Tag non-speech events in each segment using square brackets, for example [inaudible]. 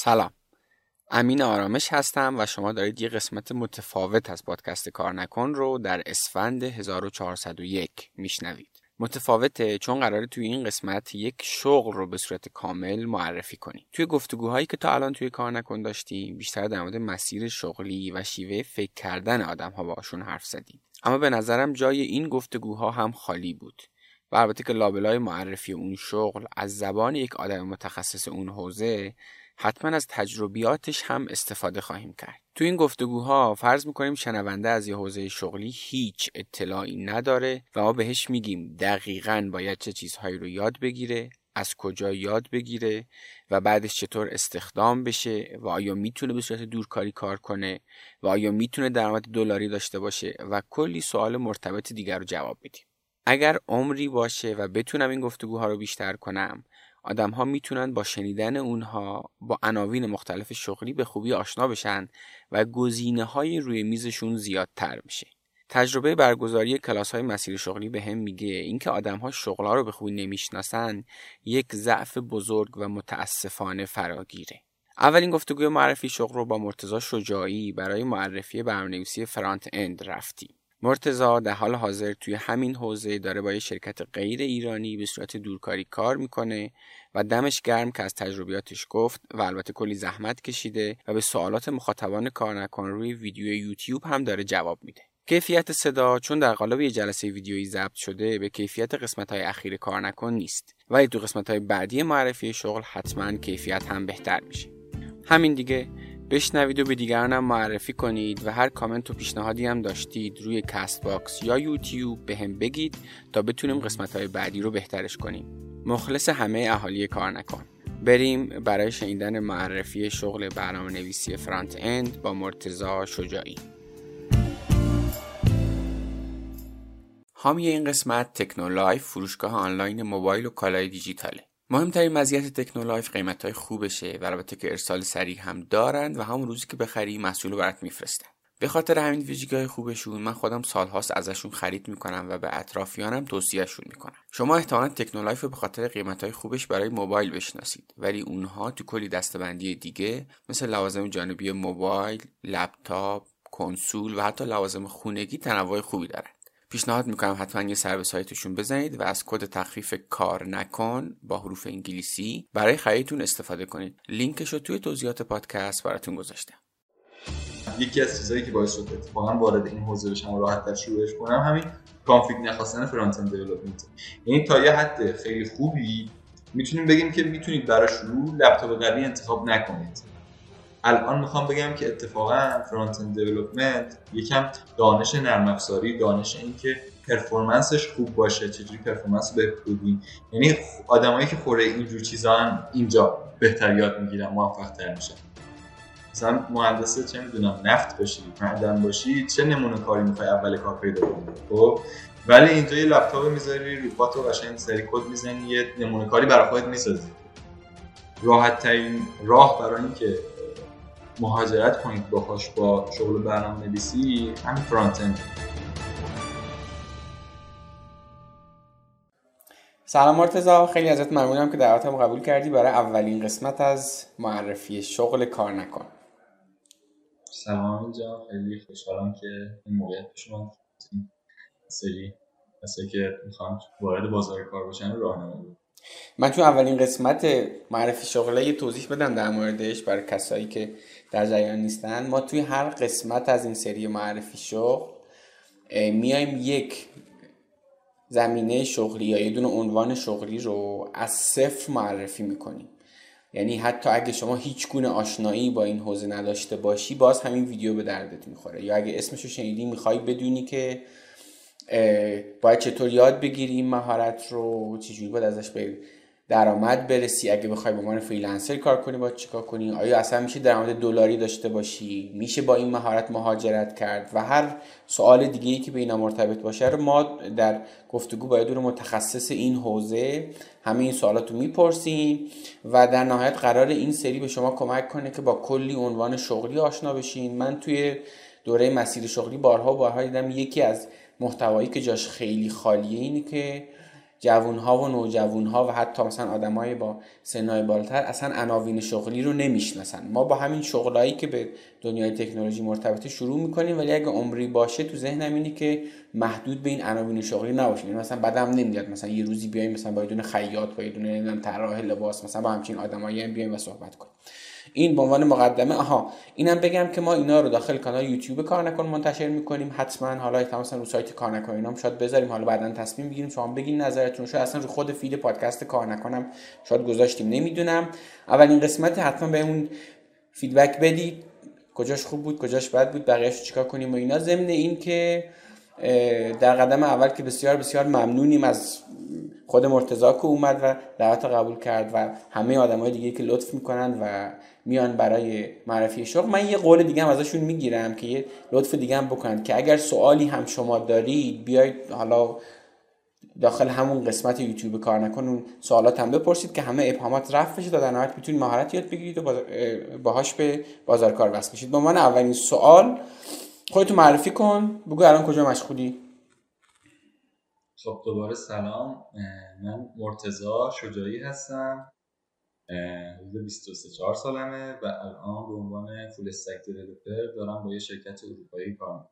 سلام. امین آرامش هستم و شما دارید یه قسمت متفاوت از پادکست کار نکن رو در اسفند 1401 میشنوید. متفاوته چون قراره توی این قسمت یک شغل رو به صورت کامل معرفی کنیم. توی گفتگوهایی که تا الان توی کار نکن داشتیم بیشتر در مورد مسیر شغلی و شیوه فکر کردن آدم ها باشون حرف زدیم. اما به نظرم جای این گفتگوها هم خالی بود و البته که لابلای معرفی اون شغل از زبان یک آدم متخصص اون حوزه حتما از تجربیاتش هم استفاده خواهیم کرد. تو این گفتگوها فرض می‌کنیم شنونده از یه حوزه شغلی هیچ اطلاعی نداره و ما بهش میگیم دقیقا باید چه چیزهایی رو یاد بگیره از کجا یاد بگیره و بعدش چطور استخدام بشه و آیا می‌تونه به صورت دورکاری کار کنه و آیا می‌تونه درآمد دلاری داشته باشه و کلی سوال مرتبط دیگر رو جواب بدیم. اگر عمری باشه و بتونم این گفتگوها رو بیشتر کنم آدم ها می‌تونن با شنیدن اونها با عناوین مختلف شغلی به خوبی آشنا بشن و گزینه های روی میزشون زیادتر میشه. تجربه برگزاری کلاس های مسیر شغلی به هم میگه اینکه آدم ها شغلا رو به خوبی نمی‌شناسن یک ضعف بزرگ و متاسفانه فراگیره. اولین گفتگوی معرفی شغل رو با مرتزا شجاعی برای معرفی برنامه‌نویسی فرانت اند رفتیم. مرتزا در حال حاضر توی همین حوزه داره با یه شرکت غیر ایرانی به صورت دورکاری کار می‌کنه و دمش گرم که از تجربیاتش گفت و البته کلی زحمت کشیده و به سوالات مخاطبان کار نکن روی ویدیو یوتیوب هم داره جواب میده. کیفیت صدا چون در قالب یه جلسه ویدیویی ضبط شده به کیفیت قسمت های اخیر کار نکن نیست ولی تو قسمت های بعدی معرفی شغل حتما کیفیت هم بهتر میشه. همین دیگه بشنوید و به دیگرانم معرفی کنید و هر کامنت و پیشنهادی هم داشتید روی CastBox یا یوتیوب بهم بگید تا بتونیم قسمت های بعدی رو بهترش کنیم. مخلص همه اهالی کار نکن بریم برای شنیدن معرفی شغل برنامه نویسی front-end با مرتضی شجاعی. حامی این قسمت تکنولایف فروشگاه آنلاین موبایل و کالای دیجیتاله. مهمترین مزیت تکنولایف قیمت های خوبشه و البته که ارسال سریع هم دارند و همون روزی که بخری محصول برات میفرستن به خاطر همین ویژگی خوبشون من خودم سالهاست ازشون خرید می‌کنم و به اطرافیانم توصیهشون می‌کنم. شما احتمالا تکنولایف رو به خاطر قیمت های خوبش برای موبایل بشناسید ولی اونها تو کلی دسته‌بندی دیگه مثل لوازم جانبی موبایل لپتاپ کنسول و حتی لوازم خونگی تنوع خوبی دارن. پیشنهاد می‌کنم حتما یه سر به سایتشون بزنید و از کد تخفیف کار نکن با حروف انگلیسی برای خریدتون استفاده کنید. لینکش رو توی توضیحات پادکست براتون گذاشتم. یکی از چیزهایی که باعث شد اتفاقا وارد این حوزه بشم و راحت شروعش کنم همین config نخواستن front-end development یعنی تا یه حد خیلی خوبی می‌تونیم بگیم که می‌تونید برای شروع لپتاپ قوی انتخاب نکنید. الان می‌خوام بگم که اتفاقا front-end development یکم دانش نرم افزاری دانش اینکه performance ش خوب باشه چجوری performance رو بهبود بدیم یعنی آدمایی که خوره اینجور چیزا هم اینجا بهتر یاد می‌گیرن موفق تر میشن. مثلا مهندس چه می‌دونم نفت باشی معدن باشی چه نمونه کاری می‌خوای اول کار پیدا کنی خب؟ ولی اینجا یه لپتاپ می‌ذاری رو پات و قشنگ سری کد می‌زنی یه نمونه کاری برای خودت می‌سازی. راحت ترین راه برای اینکه مهاجرت کنید باهاش با شغل برنامه نویسی همین فرانت اند. سلام مرتزا خیلی ازت ممنونم که دعوتم قبول کردی. برای اولین قسمت از معرفی شغل کار نکن سلام اینجا خیلی خوشحالم که این موقعیت پیش من سری کسایی که می‌خوان وارد بازار کار باشن راهنمایی من چون اولین قسمت معرفی شغله یه توضیح بدم در موردش برای کسایی که در جریان نیستن ما توی هر قسمت از این سری معرفی شغل میایم یک زمینه شغلی یا یه دونه عنوان شغلی رو از صفر معرفی می‌کنیم. یعنی حتی اگه شما هیچ گونه آشنایی با این حوزه نداشته باشی باز همین ویدیو به دردت می‌خوره. یا اگه اسمش رو شنیدی می‌خوای بدونی که باید چطور یاد بگیری مهارت رو چجوری باید ازش به درآمد برسی. اگه بخوای به عنوان فریلنسر کار کنی باید چیکار کنی؟ آیا اصلا میشه درآمد دلاری داشته باشی؟ میشه با این مهارت مهاجرت کرد؟ و هر سوال دیگه ای که به اینا مرتبط باشه رو ما در گفتگو با دور متخصص این حوزه همه این سوالات رو می‌پرسیم و در نهایت قرار این سری به شما کمک کنه که با کلی عنوان شغلی آشنا بشین. من توی دوره مسیر شغلی بارها بارها دیدم یکی از محتوایی که جاش خیلی خالیه اینه که جوون ها و نوجوون ها و حتی مثلا آدمای با سنهای بالاتر اصلا عناوین شغلی رو نمی‌شناسن. ما با همین شغلایی که به دنیای تکنولوژی مرتبطه شروع می‌کنیم ولی اگه عمری باشه تو ذهنم اینه که محدود به این عناوین شغلی نباشیم یعنی مثلا بدمم نمیاد. مثلا یه روزی بیایم مثلا با یه دونه خیاط با یه دونه طراح لباس مثلا با همچین آدمایی هم بیایم و صحبت کنیم. این به عنوان مقدمه آها اینم بگم که ما اینا رو داخل کانال یوتیوب کار نکن منتشر می‌کنیم حتما حالا مثلا رو سایت کار نکن اینا شاید بذاریم حالا بعدا تصمیم بگیریم شما بگین نظرتون شاید اصلا رو خود فید پادکست کار نکنم شاید گذاشتیم نمی‌دونم. اولین قسمت حتما بهمون feedback بدید کجاش خوب بود کجاش بد بود بقیه‌اش چیکار کنیم و اینا. ضمن این که در قدم اول که بسیار بسیار ممنونیم از خود مرتضا که اومد و دعوت قبول کرد و همه آدمای دیگه که لطف می‌کنن و میان برای معرفی شغل من یه قول دیگه هم ازشون می‌گیرم که یه لطف دیگه هم بکنن که اگر سوالی هم شما دارید بیاید حالا داخل همون قسمت یوتیوب کار نکن اون سوالات هم بپرسید که همه ابهامات رفت بشه تا در نهایت می‌تونید مهارت یاد بگیرید و باهاش به بازار کار وصل بشید. به عنوان اولین سوال خودتو معرفی کن بگو الان کجا مشغولی. خب دوباره سلام. من مرتزا شجاعی هستم. حدود 23 4 سالمه و الان به عنوان فول استک دیولپر دارم با یه شرکت اروپایی کار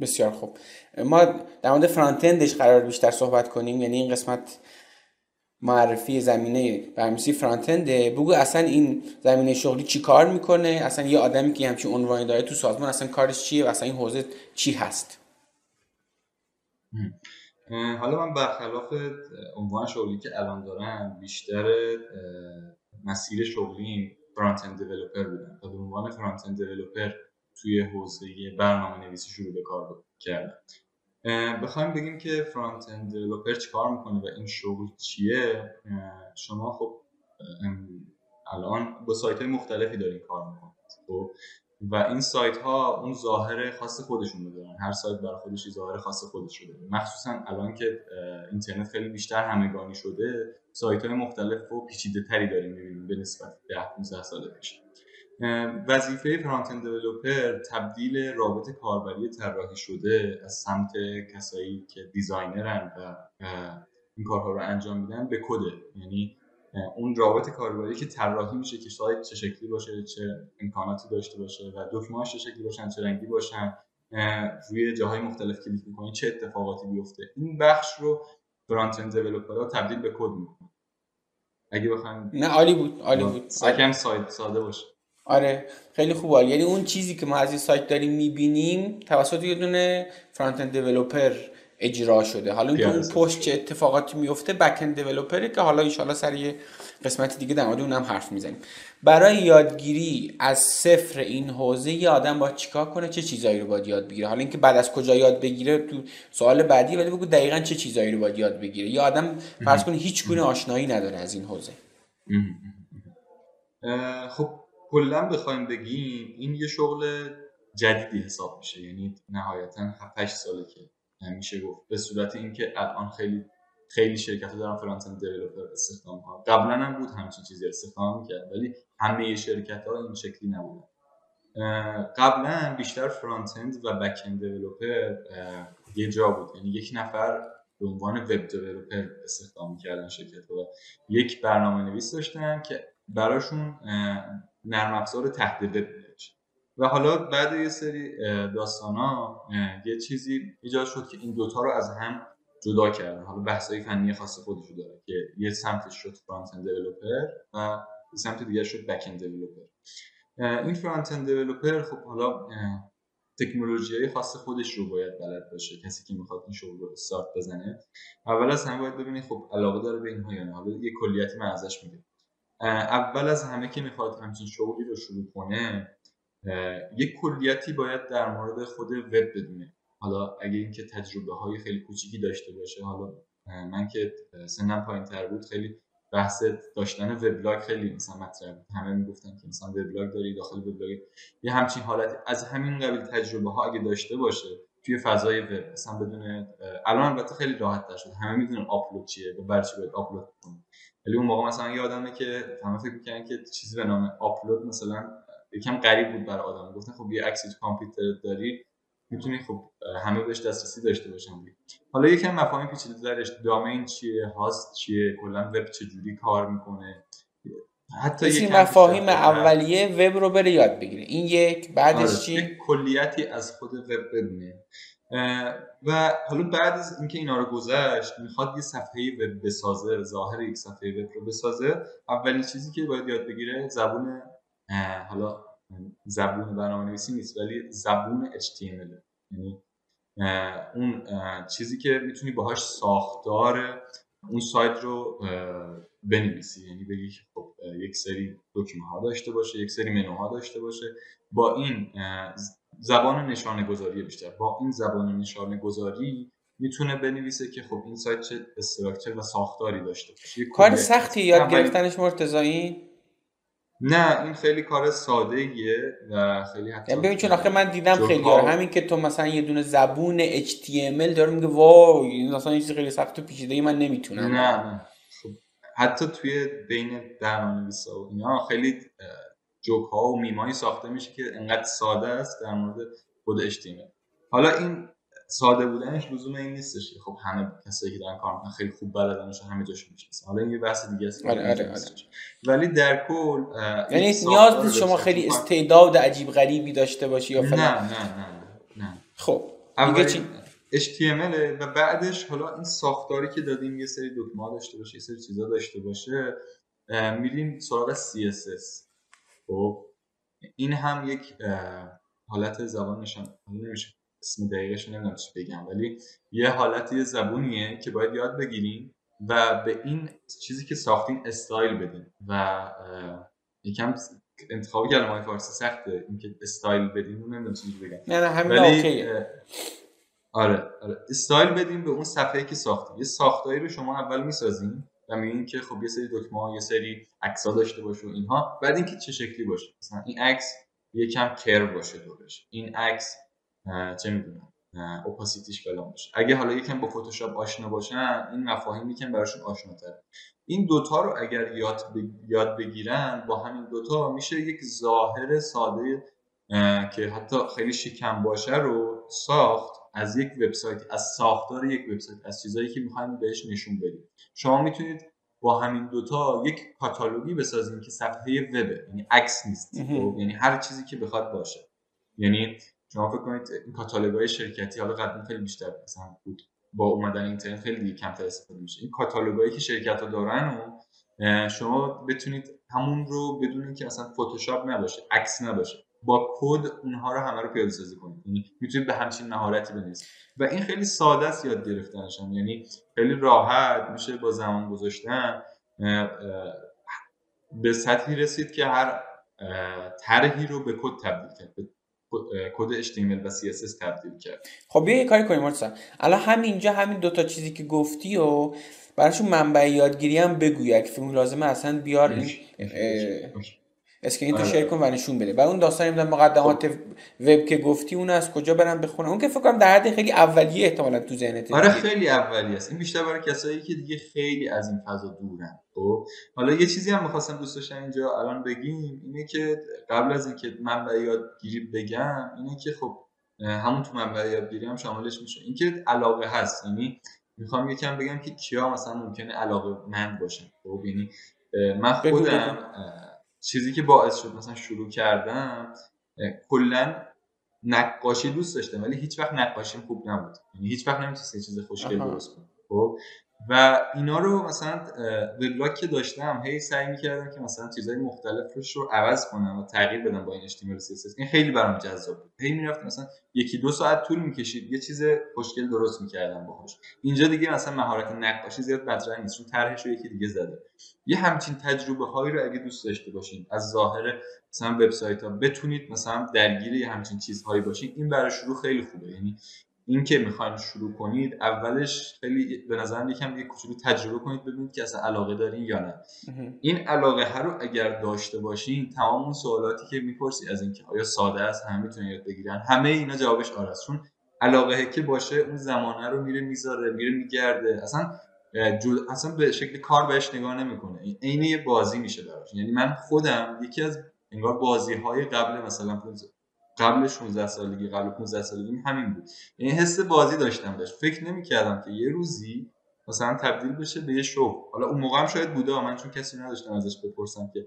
بسیار خوب. ما در مورد فرانت اندش قرار بیشتر صحبت کنیم یعنی این قسمت معرفی زمینه برنامه‌نویسی فرانت انده بگو اصلا این زمینه شغلی چی کار می‌کنه؟ اصلا یه آدمی که همچین عنوانی داره تو سازمان اصلا کارش چیه و اصلا این حوزه چی هست؟ حالا من برخلاف عنوان شغلی که الان دارم بیشتر مسیر شغلیم فرانت اند دیولپر بودم. و به عنوان فرانت اند دیولپر توی حوزه برنامه نویسی شروع به کار کردم. بخوایم بگیم که فرانت اند دیولپر چیکار می‌کنه و این شغل چیه؟ شما خب الان با سایت های مختلفی دارین کار می‌کنید خب؟ و این سایت ها اون ظاهر خاص خودشون رو دارن. هر سایت برای خودش ظاهر خاص خودش رو داره. مخصوصا الان که اینترنت خیلی بیشتر همگانی شده سایت های مختلف و پیچیده تری داریم می‌بینیم به نسبت 10 15 سال پیش. وظیفه فرانت اند تبدیل رابط کاربری طراحی شده از سمت کسایی که designer ن و این کارها رو انجام میدن به کده یعنی اون رابط کاربری که طراحی میشه که سایت چه شکلی باشه چه امکاناتی داشته باشه و دکمه‌هاش چه شکلی باشن چه رنگی باشن روی جاهای مختلف کلیک می‌کنید چه اتفاقاتی بیفته. این بخش رو front-end تبدیل به کد می‌کنن. اگه بخوایم نه عالی بود عالی بود. سایت ساده باشه. آره خیلی خوب عالی یعنی اون چیزی که ما از این سایت داریم می‌بینیم توسط یه دونه فرانت اند دیولپر اجرا شده. حالا اینکه اون پشت چه اتفاقاتی میفته بک اند دیولپره که حالا ان سر یه قسمت دیگه در مورد اونم حرف می‌زنیم. برای یادگیری از صفر این حوزه یه آدم باید چیکار کنه؟ چه چیزایی رو باید یاد بگیره؟ حالا اینکه بعد از کجا یاد بگیره؟ تو سوال بعدی ولی بگو دقیقا چه چیزایی رو باید یاد بگیره. یه آدم فرض کنه هیچ گونه آشنایی نداره از این حوزه. خب کلا بخوایم بگیم این یه شغل جدیدی حساب میشه. یعنی نهایتا 7 ساله که میشه گفت. به صورت اینکه الان خیلی خیلی شرکت دارن فرانت اند دیولپر استخدام می‌کنن. قبلا هم بود همچین چیزی استخدام می‌کرد ولی همه شرکت ها این شکلی نبودن. قبلا بیشتر فرانت اند و بک اند دیولپر یه جا بود. یعنی یک نفر به عنوان web developer استخدام می‌کردن شرکت و یک برنامه نویس داشتن که براشون نرم افزار تحت وب و حالا بعد یه سری داستان ها یه چیزی ایجاد شد که این دوتا رو از هم جدا کردن. حالا بحثای فنی خاص خودشو داره که یه سمتش شد front-end developer و سمت دیگه شد back-end این front-end developer خب حالا تکنولوژی های خاص خودش رو باید بلد باشه. کسی که می‌خواد این شغل رو استارت بزنه. اول از همه باید ببینید خب علاقه داره به اینها یا نه. حالا یه کلیتی من ازش میگم. اول از همه که می‌خواد همچین شغلی رو شروع کنه یک کلیتی باید در مورد خود وب بدونه. حالا اگه اینکه تجربه های خیلی کوچیکی داشته باشه حالا من که سنم پایین تر بود خیلی بحث داشتن وبلاگ خیلی مثلا مطرح بود. همه می‌گفتن که مثلا وبلاگ داری داخل وبلاگ. یه همچین حالت از همین قبیل تجربه ها اگه داشته باشه توی فضای وب مثلا بدون الان البته خیلی راحت تر شد همه می‌دونن آپلود چیه و برای چی باید آپلود کنه. ولی اون موقع مثلا یادمه که همه فکر می‌کردن که چیزی به نام آپلود مثلا یکم غریب بود برای آدم. گفتن خب یه عکسی تو کامپیوتر داری می‌تونی خب همه بهش دسترسی داشته باشن حالا یکم مفاهیم پیچیده درش دامین چیه هاست چیه کلا وب چجوری کار می‌کنه؟ حتی این مفاهیم اولیه وب رو بره یاد بگیره. این یک بعدش آره، چی؟ کلیتی از خود وب بدونه و حالا بعد از اینکه اینا رو گذشت می‌خواد یه صفحه وب بسازه ظاهر یک صفحه وب رو بسازه. اولین چیزی که باید یاد بگیره زبون حالا زبون برنامه نویسی نیست ولی زبون HTML یعنی اون چیزی که می‌تونی باهاش ساختار اون سایت رو بنویسی. یعنی بگی خب یک سری دکمه ها داشته باشه یک سری منوها داشته باشه. با این زبان نشانه گذاری بیشتر. با این زبان نشانه گذاری می‌تونه بنویسه که خب این سایت چه استراکچر و ساختاری داشته باشه. کار سختی یاد گرفتنش مرتضایی؟ نه این خیلی کار ساده ایه و خیلی حتی ببین چون آخه من دیدم خیلی ها... همین که تو مثلا یه دونه زبون HTML داره میگه واو این این چیز خیلی سخت و پیچیده من نمی‌تونم. نه نه. خب حتی توی بین برنامه‌نویسا و اینا خیلی جوک ها و میمایی ساخته میشه که انقدر ساده است در مورد خود HTML حالا این ساده بودنش لزوم این نیستش که خب همه کسایی که دارن کار می‌کنن خیلی خوب بلدنش همه جاش می‌شناسن. حالا این یه بحث دیگه است آره آره آره. ولی در کل یعنی نیاز نیست شما خیلی استعداد عجیب غریبی داشته باشی یا فلان. نه نه نه نه. خب دیگه چی؟ HTML و بعدش حالا این ساختاری که دادیم یه سری دکمه داشته باشه یه سری چیزا داشته باشه میریم سراغ CSS خب این هم یک حالت زبان نشان نمیشه اسم دقیقش نمی‌دونم چی بگم ولی یه حالت یه زبونیه که باید یاد بگیریم و به این چیزی که ساختین استایل بدین و یکم انتخاب کلمه های فارسی سخته اینکه استایل بدین نمی‌دونم چی بگم. نه نه همین ولی آره آره استایل بدیم به اون صفحه که ساختیم یه ساختاری رو شما اول می‌سازین و که خب یه سری دکمه یه سری عکس داشته باشه و اینها. بعد اینکه چه شکلی باشه؟ مثلا این عکس یکم کرو باشه دورش. این عکس چه می‌دونم اوپاسیتیش فلان باشه. اگه حالا یکم با فتوشاپ آشنا باشن این مفاهیم یکم براشون آشناتره این دوتا رو اگر یاد, یاد بگیرن با همین دوتا میشه یک ظاهر ساده که حتی خیلی شکم باشه رو ساخت. از یک وبسایت از ساختار یک وبسایت از چیزایی که می‌خوایم بهش نشون بدیم. شما می‌تونید با همین دوتا یک کاتالوگی بسازیم که صفحه وبه یعنی عکس نیست خب، یعنی هر چیزی که بخواد باشه. یعنی شما فکر کنید این کاتالوگ های شرکتی حالا قدیم خیلی بیشتر مثلا بود با اومدن اینترنت خیلی کمتر استفاده میشه. این کاتالوگ که شرکت ها دارن و شما بتونید همون رو بدون اینکه اصلا فتوشاپ نباشه عکس نباشه. با کد اونها رو همه رو پیاده سازی کنید یعنی می‌تونید به همچین مهارتی بنویسید و این خیلی ساده است یاد گرفتنش یعنی خیلی راحت میشه با زمان گذاشتن به سطحی رسید که هر طرحی رو به کد تبدیل کرد. کد HTML و CSS تبدیل کرد. خب بیا یه کاری کنیم مرتضی الان همینجا همین دوتا چیزی که گفتی و براشون منبع یادگیری هم بگو. اگه فیلم لازمه اصلا بیار این screen تو آره. share کن و نشون بده. و اون داستان در مقدمات خب. وب که گفتی اون از کجا برم بخونم؟ اون که فکر کنم در حد خیلی اولیه احتمالا تو ذهنت. آره خیلی اولیه است. این بیشتر برای کسایی که دیگه خیلی از این فضا دورن. خب. حالا یه چیزی هم می‌خواستم دوست داشتم اینجا الان بگیم اینه که قبل از اینکه منبع یادگیری بگم اینه که خب همون تو منبع یادگیری هم شاملش میشه. اینکه علاقه هست. یعنی می‌خوام یکم بگم که کیا مثلا ممکنه علاقه مند باشن. خب یعنی من خودم چیزی که باعث شد مثلا شروع کردم کلا نقاشی دوست داشتم ولی هیچ وقت نقاشیم خوب نبود. یعنی هیچ وقت نمی‌تونستم چیز خوشگل درست کنم. خب؟ و اینا رو مثلا وبلاگ که داشتم هی سعی می‌کردم که مثلا چیزهای مختلفش رو عوض کنم و تغییر بدم با این HTML CSS این خیلی برام جذاب بود. هی می‌رفتم مثلا یکی دو ساعت طول می‌کشید یه چیز خوشگل درست می‌کردم باهاش. اینجا دیگه مثلا مهارت نقاشی زیاد مطرح نیست چون طرحش رو یکی دیگه زده. یه همچین تجربه هایی رو اگه دوست داشته باشین از ظاهر مثلا وبسایت ها بتونید مثلا درگیر یه همچین چیزهایی باشین. این برای شروع خیلی خوبه. یعنی این که می‌خواین شروع کنید اولش خیلی به نظرم یکم یه کوچولو تجربه کنید ببینید که اصلا علاقه دارین یا نه. این علاقه ها رو اگر داشته باشین تمام اون سوالاتی که می‌پرسی از اینکه آیا ساده است همه می‌تونن یاد بگیرن همه اینا جوابش آره است. چون علاقه که باشه اون زمانه رو میره می‌ذاره میره میگرده. اصلا اصلا به شکل کار بهش نگاه نمی‌کنه. عین یه بازی میشه براش. یعنی من خودم یکی از انگار بازی های قبل مثلا قبل 16 سالگی قبل 15 سالگی همین بود. یعنی حس بازی داشتم بهش فکر نمی‌کردم که یه روزی مثلا تبدیل بشه به یه شغل حالا اون موقع هم شاید بوده من چون کسی نداشتم ازش بپرسم که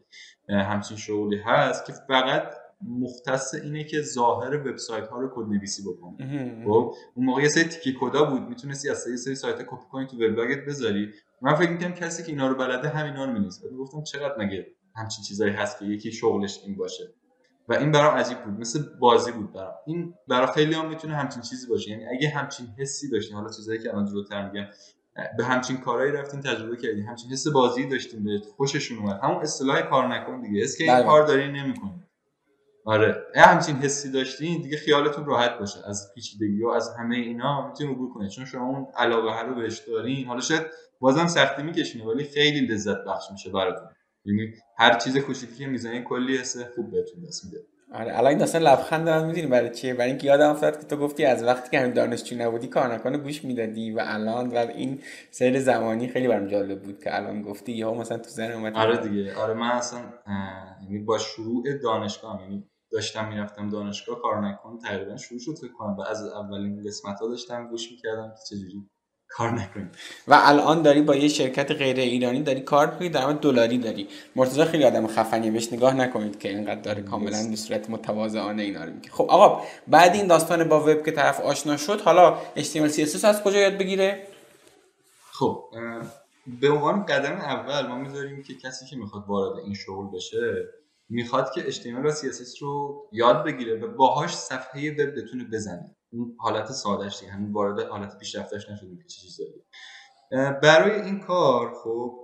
همچین شغلی هست که فقط مختص اینه که ظاهر وبسایت ها رو کد نویسی بکنه خب؟ اون موقع یه سری تیکی کدا بود می‌تونستی از سری سری سایت کپی کنی تو وبلاگت بذاری. من فکر می‌کنم کسی که اینا رو بلده همینا رو می‌نویسه. گفتم چقدر مگه همچین چیزایی هست که یکی شغلش این باشه؟ و این برام عجیب بود. مثل بازی بود برام. این برای خیلی هم می‌تونه همچین چیزی باشه. یعنی اگه همچین حسی داشتین حالا چیزایی که الان جلوتر میگم به همچین کارهایی رفتین تجربه کردین همچین حس بازی داشتین به خوششون اومد. همون اصطلاح کار نکن دیگه. اسم که این بله. کار دارین نمی‌کنین. آره. همچین حسی داشتین دیگه خیالتون راحت باشه. از پیچیدگی و از همه اینا می‌تونین عبور کنید چون شما اون علاقه رو بهش دارین. حالا شاید بازم سختی میکشینه ولی خیلی لذت بخش میشه براتون. یعنی هر چیز کوچیکی که می‌زنی کلی حس خوب بهتون دست میده. آره الان اصلا لبخند دارم می‌دونی برای چیه؟ برای اینکه یادم افتاد که تو گفتی از وقتی که همین دانشجو نبودی کار نکنه گوش می‌دادی و الان و این سیر زمانی خیلی برام جالب بود که الان گفتی یا مثلا تو ذهن اومد. آره دیگه. آره من اصلا یعنی با شروع دانشگاه یعنی داشتم می‌رفتم دانشگاه کار نکن تقریبا شروع شد فکر کنم. و از اولین قسمت ها داشتم گوش می‌کردم که چجوری کار نکنی و الان داری با یه شرکت غیر ایرانی داری کار می‌کنی درآمد دلاری داری. مرتضی خیلی آدم خفنیه بهش نگاه نکنید که اینقدر داره کاملا به صورت متواضعانه اینا رو میگه. خب آقا بعد این داستان با وب که طرف آشنا شد حالا HTML CSS از کجا یاد بگیره؟ خب به عنوان قدم اول ما می‌ذاریم که کسی که می‌خواد وارد این شغل بشه می‌خواد که HTML و CSS رو یاد بگیره و باهاش صفحه وب بتونه بزنه. اون حالت سادهش دیگه همین وارد حالت پیشرفتش نشدیم که چه چیزایی برای این کار خب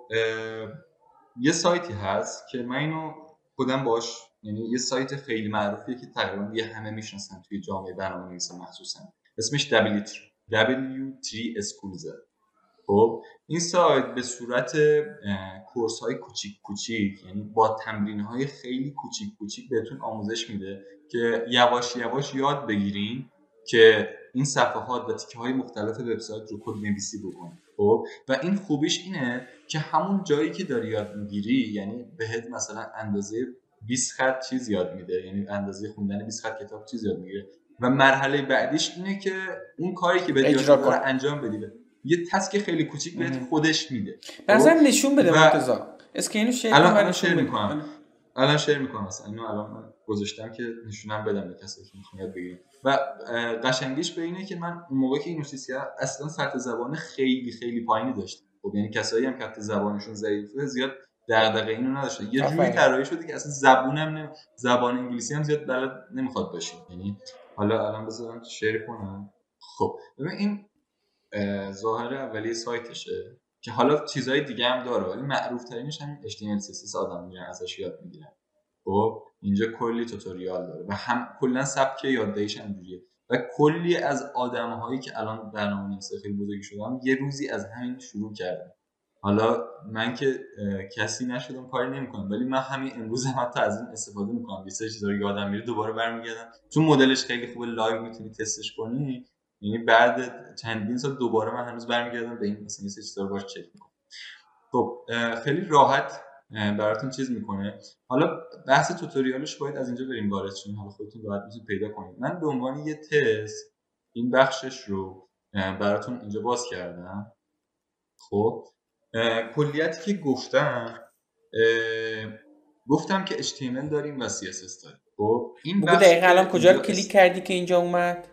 یه سایتی هست که من اینو خودم باش یعنی یه سایت خیلی معروفیه که تقریبا یه همه می‌شناسن توی جامعه برنامه نویسی مخصوصا. اسمش W3 Schools خب این سایت به صورت کورس های کوچیک کوچیک یعنی با تمرین های خیلی کوچیک کوچیک بهتون آموزش میده که یواش یواش یاد بگیرین که این صفحات و تیکه های مختلف وبسایت رو کد نویسی بکنید خب؟ و این خوبیش اینه که همون جایی که داری یاد می‌گیری یعنی بهت مثلا اندازه 20 خط چیز یاد میده یعنی اندازه خوندن 20 خط کتاب چیز یاد می‌گیره. و مرحله بعدیش اینه که اون کاری که بهت یاد انجام بدی یه task خیلی کوچیک بهت خودش میده مثلا خب؟ نشون بده مرتضی. screen و share الان share می‌کنم. الان. share می‌کنم. مثلا اینو الان گذاشتم که نشونم بدم به کسی که می‌خواد یاد بگیره و قشنگیش به اینه که من اون موقع که اینو چیز اصلا سطح زبان خیلی خیلی پایینی داشتم. خب یعنی کسایی هم که زبانشون ضعیفه زیاد دغدغه اینو نداشته یه جوری طراحی شده که اصلا زبونم نم... زبان انگلیسی هم زیاد بلد نمی‌خواد باشه. یعنی حالا الان بذارم شیر کنم. خب ببین این ظاهر اولیه سایتشه که حالا چیزهای دیگه هم داره ولی معروف ترینش هم HTML CSS آدم میرن ازش یاد می‌گیرن. خب اینجا کلی tutorial داره و هم کلا سبک یاد دادنش هم جوریه و کلی از آدم هایی که الان برنامه‌نویس خیلی بزرگی شدن یه روزی از همین شروع کردم حالا من که کسی نشدم کاری نمی‌کنم ولی من همین امروز هم حتی از این استفاده می‌کنم. یه سری چیزا رو یادم میره دوباره برمیگردم. چون مدلش خیلی خوبه live می‌تونی تستش کنی یعنی بعد چندین سال دوباره من هنوز برمیگردم به این مثلا یه چیزا رو باش چک می‌کنم. خب خیلی راحت براتون چیز می‌کنه. حالا بحث توتوریالش باید از اینجا بریم وارد شیم. حالا خودتون راحت می‌تونید پیدا کنید. من به عنوان یه تست این بخشش رو براتون اینجا باز کردم. خب کلیتی که گفتم گفتم که HTML داریم و CSS داریم. خب این بخش دقیقا الان کجا کلیک کردی که اینجا اومد؟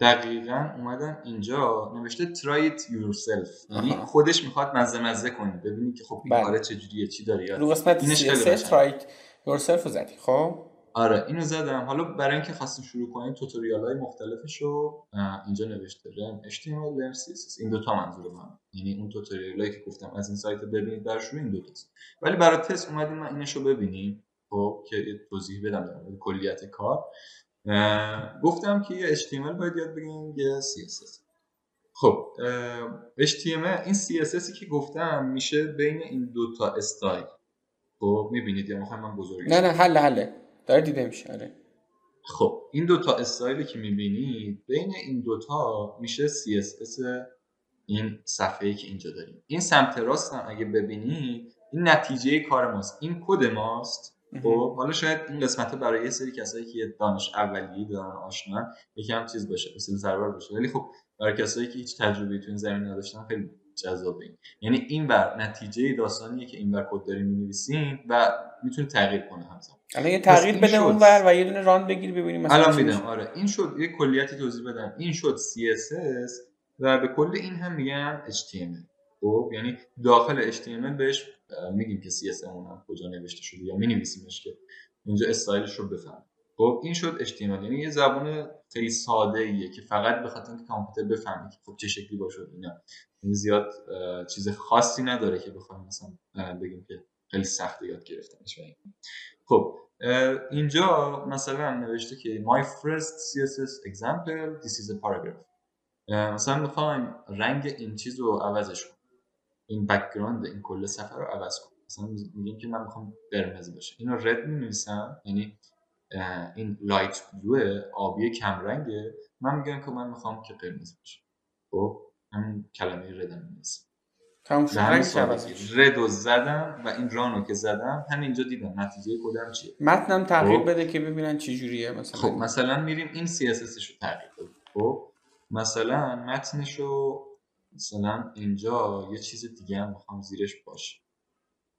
دقیقا اومدم اینجا نوشته try it yourself. یعنی خودش می‌خواد مزه مزه کنی ببینی که خب این بله. کاره چجوریه چی داره یاد رو قسمت try it yourself رو زدی خب؟ آره اینو زدم. حالا برای اینکه خواستیم شروع کنیم توتوریال های مختلفش رو اینجا نوشته. رن HTML learn CSS این دوتا منظور من. یعنی اون توتوریال که گفتم از این سایت ببینید در شروع این دوتاست ولی برای تست اومدیم من اینش رو ببینیم. خب که توضیح بدم در کلیت کار. گفتم که یه HTML باید یاد بگیم یه CSS خب HTML این CSS که گفتم میشه بین این دو تا استایل. خب می‌بینید یا می‌خوایم من بزرگی نه نه حل حله. داره دیده میشه آره. خب این دو تا استایلی که می‌بینید بین این دوتا میشه CSS این صفحه ای که اینجا داریم. این سمت راست هم اگه ببینید این نتیجه کار ماست. این کد ماست. خب حالا شاید این قسمت برای یه سری کسایی که دانش اولیه دارن آشنا یکم چیز باشه مثل سربر باشه. ولی خب برای کسایی که هیچ تجربه تو این زمینه نداشتن خیلی جذابه این. یعنی این بر نتیجه داستانیه که این بر کد داریم می‌نویسین و می‌تونه تغییر کنه همزمان. الان یه تغییر بده اونور و یه دونه run بگیر ببینیم مثلا الان میدم. آره. این شد. یه کلیتی توضیح بدم. این شد CSS و به کل این هم میگن HTML خب یعنی داخل HTML بهش میگیم که CSS اون کجا نوشته شده یا مینویسیمش که اینجا استایلش رو بفهم. خب این شد HTML یعنی یه زبان خیلی ساده ایه که فقط به خاطر اینکه کامپیوتر بفهمه که خب چه شکلی باشه اینا. یعنی زیاد چیز خاصی نداره که بخوایم مثلا بگیم که خیلی سخت یاد گرفتنش خب اینجا مثلا نوشته که my first CSS example this is a paragraph. مثلا می‌خوایم رنگ این چیز رو عوضش کنیم. این background این کل صفحه رو عوض کنیم مثلا میگیم که من می‌خوام قرمز باشه اینو red می‌نویسم. یعنی این light blue آبی کم رنگه من میگم که من می‌خوام که قرمز باشه خب همین کلمه رد می‌نویسم. رد و زدم و این رانو که زدم همینجا دیدم نتیجه کدام چیه. متنم تغییر خب. بده که ببینن چه جوریه مثلا. خب مثلا میریم این CSS رو تغییر بدیم. خب مثلا متنش رو مثلا اینجا یه چیز دیگه هم می‌خوام زیرش باشه.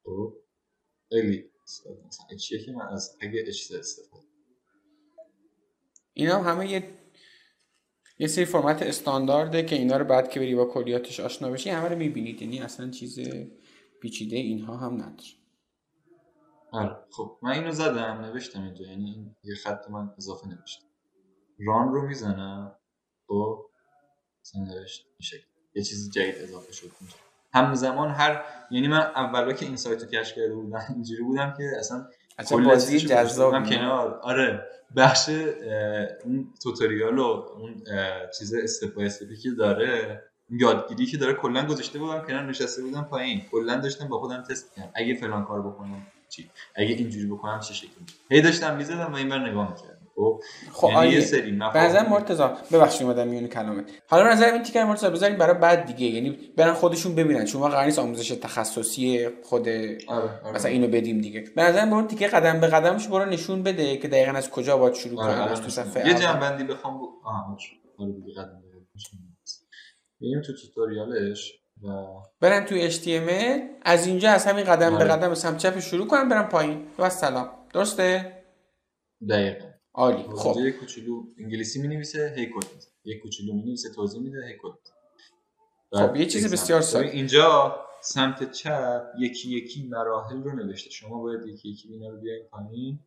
خب؟ خیلی مثلا چیه که من از اگه اچ استفاده. اینا همه یه یه سری فرمت استاندارده که اینا رو بعد که بری با کلیاتش آشنا بشی همه رو می‌بینید. یعنی اصلا چیز پیچیده اینها هم نداره. آره. خب من اینو زدم نوشتم اینجا. یعنی این یه خط من اضافه نوشتم ران رو می‌زنم. خب؟ مثلا نوشت این یه چیز جدید اضافه شد. اینجا همزمان هر یعنی من اولا که این سایت رو کش کرده بودم اینجوری بودم که اصلا کل بازی جذاب کنار. آره بخش اون توتوریال و اون چیز استپ که داره یادگیری که داره کلا گذاشته بودم کنار نشسته بودم پایین. کلا داشتم با خودم تست کنم اگه فلان کار بکنم چی؟ اگه اینجوری بکنم چه شکلی؟ هی داشتم می‌زدم و این بر نگاه می‌کردم. خب؟ خب یعنی یه سری بعضا مرتضی ببخشید اومدم میون کلامه. حالا نظر این تیکر مرتضی بذاریم برای بعد دیگه. یعنی برن خودشون ببینن. شما قرار نیست آموزش تخصصی خود آره، آره. مثلا اینو بدیم دیگه. به نظر برو تیکه قدم به قدمش برو نشون بده که دقیقا از کجا باید شروع آره، کنیم تو صفحه یه جنبندی بخوام آها آره دیگه قدم بریم تو توتوریالش و برن تو HTML. از اینجا از همین قدم به قدم سمت چپ شروع کنم برم پایین. و سلام. درسته؟ دقیقاً. عالی. خب. یه کوچولو انگلیسی می نویسه هی کد یه کوچولو می نویسه توضیح میده هی کد خب یه چیز بسیار ساده. اینجا سمت چپ یکی یکی مراحل رو نوشته. شما باید یکی یکی اینا رو بیاین پایین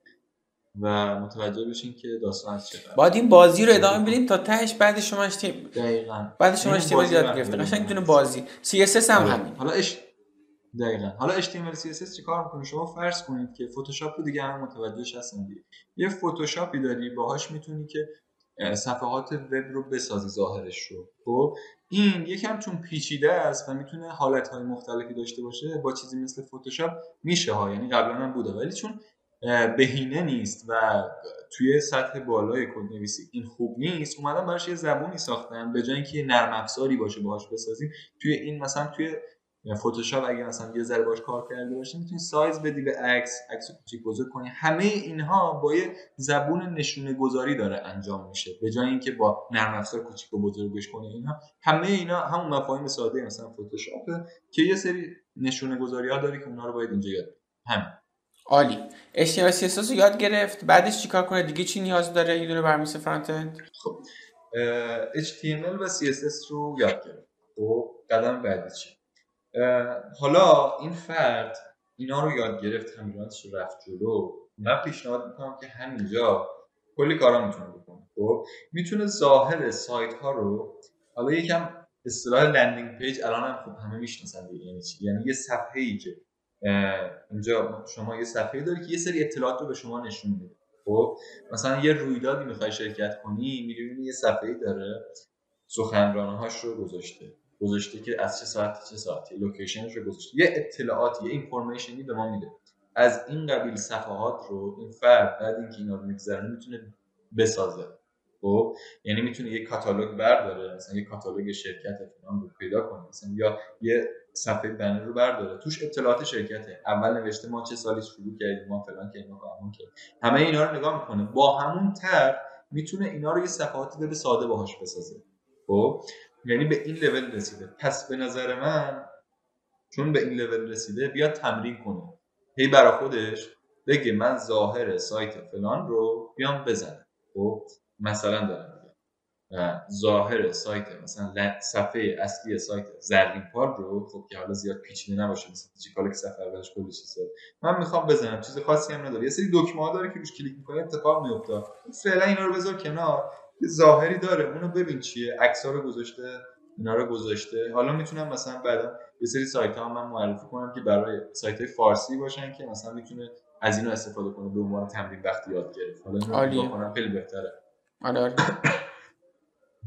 و متوجه بشین که داستان از چه باید این بازی رو ادامه بدیم تا تهش بعد شما اشتیم دقیقاً. بعد شما اشتیمال یاد گرفته قشنگ دونه بازی CSS هم آره. همین. حالا اش دقیقا. حالا HTML CSS چی کار می‌کنه؟ شما فرض کنید که فتوشاپ رو دیگه هم متوجهش هستن دیگه. یه فتوشاپی داری باهاش می‌تونی که صفحات وب رو بسازی ظاهرش رو. خب؟ این یکم چون پیچیده است و می‌تونه حالت های مختلفی داشته باشه با چیزی مثل فتوشاپ میشه ها. یعنی قبلا هم بوده. ولی چون بهینه نیست و توی سطح بالای کد نویسی این خوب نیست اومدن براش یه زبونی ساختن. به جای اینکه نرم افزاری باشه باهاش بسازیم توی این مثلا توی یا فتوشاپ اگه مثلا یه ذره باش کار کرده باشی می‌تونی سایز بدی به عکس عکس کوچیک بزرگ کنی. همه اینها با یه زبون نشونه گذاری داره انجام میشه. به جای اینکه با نرم افزار کوچیک و بزرگش کنی اینها همه اینا همون مفاهیم ساده مثلا فتوشاپ که یه سری نشونه گذاری ها داره که اونا رو باید اینجا یاد همین. عالی. HTML CSS رو یاد گرفت. بعدش چیکار کنه؟ دیگه چی نیاز داره یه دونه برمیسه فرانت اند خب HTML و CSS رو یاد گرفت. خب قدم بعدی چی؟ حالا این فرد اینا رو یاد گرفت همینات رو رفت جلو. من پیشنهاد می‌کنم که همینجا کلی کارا می‌تونه بکنه. خب می‌تونه ظاهر سایت ها رو حالا یکم اصطلاح landing page الان هم خب همه می‌شناسن یعنی چی؟ یعنی یه صفحه ای که اینجا شما یه صفحه داری که یه سری اطلاعات رو به شما نشون میده. خب مثلا یه رویدادی می‌خوای شرکت کنی می‌بینی یه صفحه ای داره سخنران هاش رو گذاشته. گذاشته که از چه ساعت چه ساعتی location ش رو گذاشته. یه اطلاعاتی یه information ی به ما میده. از این قبیل صفحات رو این فرد بعد اینکه اینا رو میگذرونه می‌تونه بسازه. خب؟ یعنی می‌تونه یه کاتالوگ برداره. مثلا یه کاتالوگ شرکت فلان رو پیدا کنه. مثلا یا یه صفحه بنر رو برداره. توش اطلاعات شرکته. اول نوشته ما چه سالی شروع کردیم ما فلان که ما همون که همه اینا رو نگاه می‌کنه. با همون تر می‌تونه اینا رو یه صفحاتی به ساده باهاش بسازه. خب؟ یعنی به این لول رسیده. پس به نظر من چون به این لول رسیده بیاد تمرین کنه. هی برا خودش بگه من ظاهر سایت فلان رو بیام بزنم. خب؟ مثلا دارم ظاهر سایت مثلا صفحه اصلی سایت زرین پال رو خب که حالا زیاد پیچیده نباشه مثل که صفحه اولش کلی چیزا من می‌خوام بزنم چیز خاصی هم نداره. یه سری دکمه ها داره که روش کلیک می‌کنی اتفاق میفته فعلا اینا رو بذار کنار. یه ظاهری داره. اونو ببین چیه. عکس‌ها رو گذاشته اینا رو گذاشته. حالا می‌تونم مثلا بعدا یه سری سایت ها من معرفی کنم که برای سایت های فارسی باشن که مثلا می‌تونه از اینو استفاده کنه. به عنوان تمرین وقتی یاد گرفت. حالا اینو کنم خیلی بهتره. آره, آره.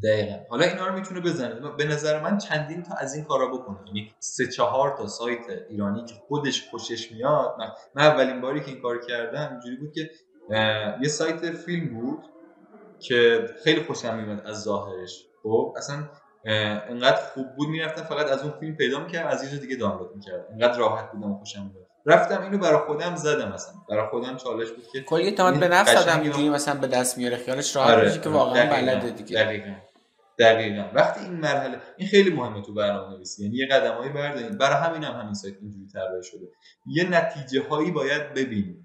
دقیقا. حالا اینا رو می‌تونه بزنه. به نظر من چندین تا از این کارا بکنه. یعنی سه چهار تا سایت ایرانی که خودش خوشش میاد. من, من اولین باری که این کار کردم اینجوری بود که یه سایت فیلم بود. که خیلی خوشم میومد از ظاهرش. خب اصلا انقدر خوب بود می‌رفتم فقط از اون فیلم پیدا می‌کردم از یه دیگه دانلود می‌کردم. انقدر راحت بودم و خوشم میاد رفتم اینو برای خودم زدم مثلا. برای خودم چالش بود که کلی اعتماد به نفس آدم اینجوری مثلا به دست میاره. خیالش راحت آره. که واقعا بلده دیگه. دقیقاً. دقیقا. وقتی این مرحله این خیلی مهمه تو برنامه نویسی یعنی یه قدمایی برداریم. برای همین هم همین سایت اینجوری طراحی شده. یه نتیجه هایی باید ببینیم.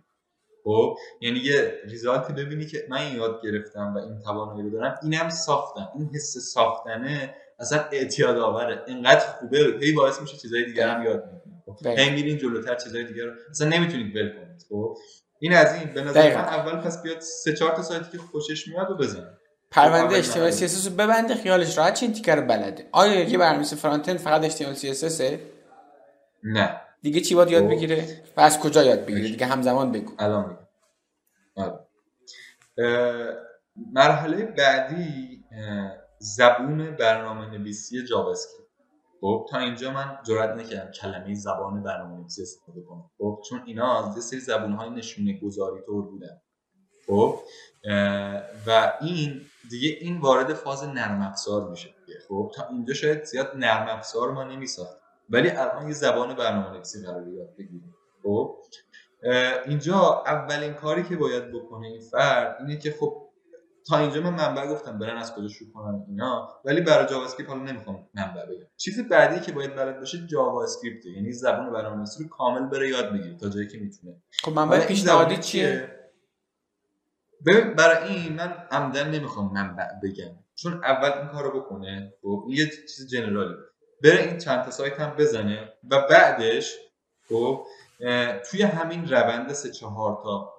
خب یعنی یه ریزالتی ببینی که من این یاد گرفتم و این توانایی رو دارم اینم ساختم این حس ساختنه اصلا اعتیاد آوره اینقدر خوبه هی باعث میشه چیزای دیگه هم یاد می‌گیریم خب هی میرین جلوتر چیزای دیگه رو. اصلا نمی‌تونید ول کنید. خب این از این. به نظر من اول پس بیاد سه چهار تا سایتی که خوشش میاد و بزنید پرونده HTML CSS رو ببنده خیالش راحت چه این تیکر رو بلده. آیا یه برنامه‌نویس فرانت فقط HTML CSS نه. دیگه چی باید یاد خب. بگیره؟ و از کجا یاد بگیره؟ دیگه همزمان بگو. الان آره. مرحله بعدی زبون برنامه نویسی جاوا خب تا اینجا من جرئت نکردم کلمه زبان برنامه نویسی استفاده کنم. خب چون اینا یه سری زبون های نشونه گذاری طور بودن. خب و این دیگه این وارد فاز نرم افزار میشه خب تا اینجا شاید زیاد نرم افزار ما نمیساخت ولی الان یه زبان برنامه‌نویسی قرار یاد بگیریم خب؟ اینجا اولین کاری که باید بکنه این فرد اینه که خب تا اینجا من منبع گفتم برن از کجا شروع کنم اینا ولی برای JavaScript حالا نمی‌خوام منبع بگم. چیز بعدی که باید بلد باشه JavaScript یعنی زبان برنامه‌نویسی رو کامل بره یاد بگیره تا جایی که می‌تونه. خب منبع پیشنهادی چیه؟ ببین برای این من عمدن نمی‌خوام منبع بگم. چون اول این کارو بکنه خب؟ یه چیز جنرالی. بره این چند تا سایت هم بزنه. و بعدش خب توی همین روند سه چهار تا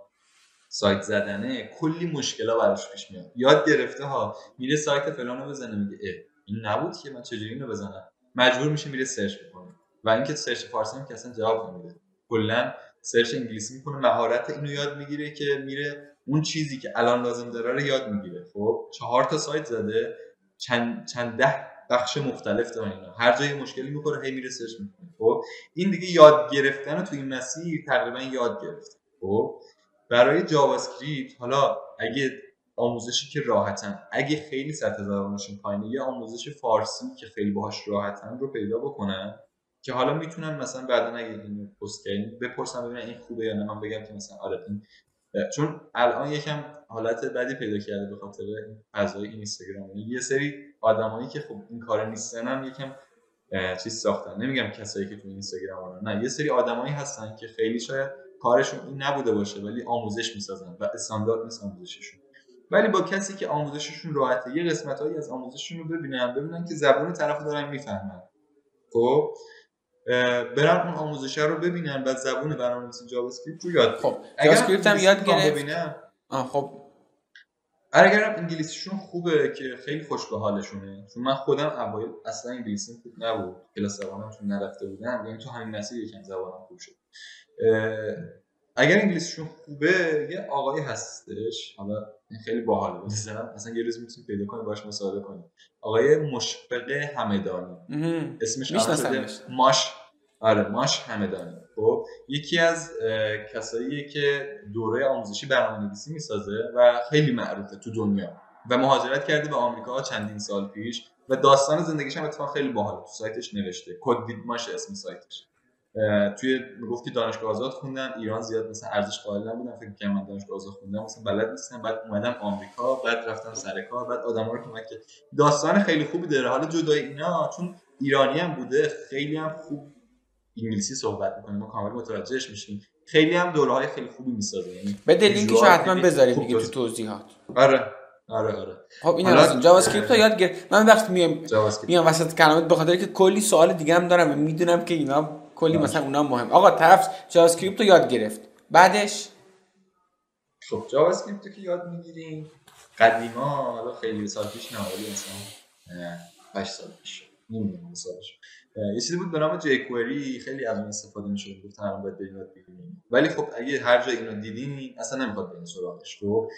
سایت زدنه کلی مشکلا براش پیش میاد. یاد گرفته ها میره سایت فلان رو بزنه میگه اه این نبود که من چجوری اینو بزنم؟ مجبور میشه میره سرچ بکنه. و اینکه سرچ فارسی هم که اصلا جواب نمیده. کلا search انگلیسی می‌کنه مهارت اینو یاد می‌گیره که میره اون چیزی که الان لازم داره رو یاد می‌گیره. خب چهار تا سایت زده چند چند ده بخش مختلف داره اینا. هر جایی مشکلی می‌خوره هی میره search می‌کنه. خب؟ این دیگه یاد گرفتن تو این مسیر تقریبا یاد گرفت خب؟ برای JavaScript حالا اگه آموزشی که راحتن اگه خیلی سطح زبانشون پایینه یه آموزش فارسی که خیلی باهاش راحتن رو پیدا بکنن که حالا می‌تونن مثلا بعدا اگه اینو پست کردین بپرسن ببینن این خوبه یا نه. من بگم که مثلا آره این چون الان یکم حالت بدی پیدا کرده به خاطر فضای این اینستاگرام. یه سری آدمایی که خب این کار نیستن هم یکم چیز ساختن. نمیگم کسایی که تو اینستاگرام نه. یه سری آدمایی هستن که خیلی شاید کارشون این نبوده باشه ولی آموزش می‌سازن و استاندارد نیست آموزششون. ولی با کسی که آموزششون راحته یه قسمتهایی از آموزششون رو ببینن ببینن که زبون طرف دارن می‌فهمن. خب؟ برن اون آموزش رو ببینن و زبون برنامه‌نویسی JavaScript رو یاد خب JavaScript هم یاد گرفت. خب اگرم انگلیسیشون خوبه که خیلی خوش به حالشونه چون من خودم اوایل اصلا انگلیسی خوب نبود. کلاس زبانم چون نرفته بودم. یعنی تو همین مسیر یکم زبانم خوب شد. اگر انگلیسیشون خوبه یه آقای هستش. حالا این خیلی باحاله. مثلا اصلا یه روز می‌تونید پیدا کنید باش مصاحبه کنید آقای مشفق همدانی اسمش ماش. آره ماش همدانی خب یکی از کساییه که دوره آموزشی برنامه‌نویسی می‌سازه و خیلی معروفه تو دنیا و مهاجرت کرده به آمریکا چندین سال پیش و داستان زندگیش هم اتفاقا خیلی باحال تو سایتش نوشته کد دیدماش اسم سایتش. توی می‌گفت که دانشگاه آزاد خوندم ایران زیاد مثلا ارزش قائل نبودم فکر کنم من دانشگاه آزاد خوندم مثلا بلد نیستم بعد اومدم آمریکا بعد رفتم سر کار بعد آدما رو کمک کرد. داستان خیلی خوبی داره. حالا جدای اینا چون ایرانی هم بوده خیلی هم خوب انگلیسی صحبت می‌کنه ما کامل متوجهش میشیم. خیلی هم دوره های خیلی خوبی می‌سازه. یعنی به لینکش حتما بذارید دیگه تو توضیحات. آره آره آره. خب این از JavaScript رو یاد گرفت. من وقتی میام میام وسط کلمات به خاطر که کلی سوال دیگه هم دارم و می‌دونم که اینا کلی مثلا اونا مهم آقا طرف JavaScript رو یاد گرفت. بعدش؟ خب جاوا اسکریپت که یاد می‌گیریم. قدیما حالا خیلی سال پیش نه ولی مثلا 8 سال پیش نمی‌دونم سالش یه چیزی بود به نام خیلی از اون استفاده میشه گفتن الان باید بریم بگیریم. ولی خب اگه هر جا اینو دیدین اصلا نمی‌خواد برین سراغش. خب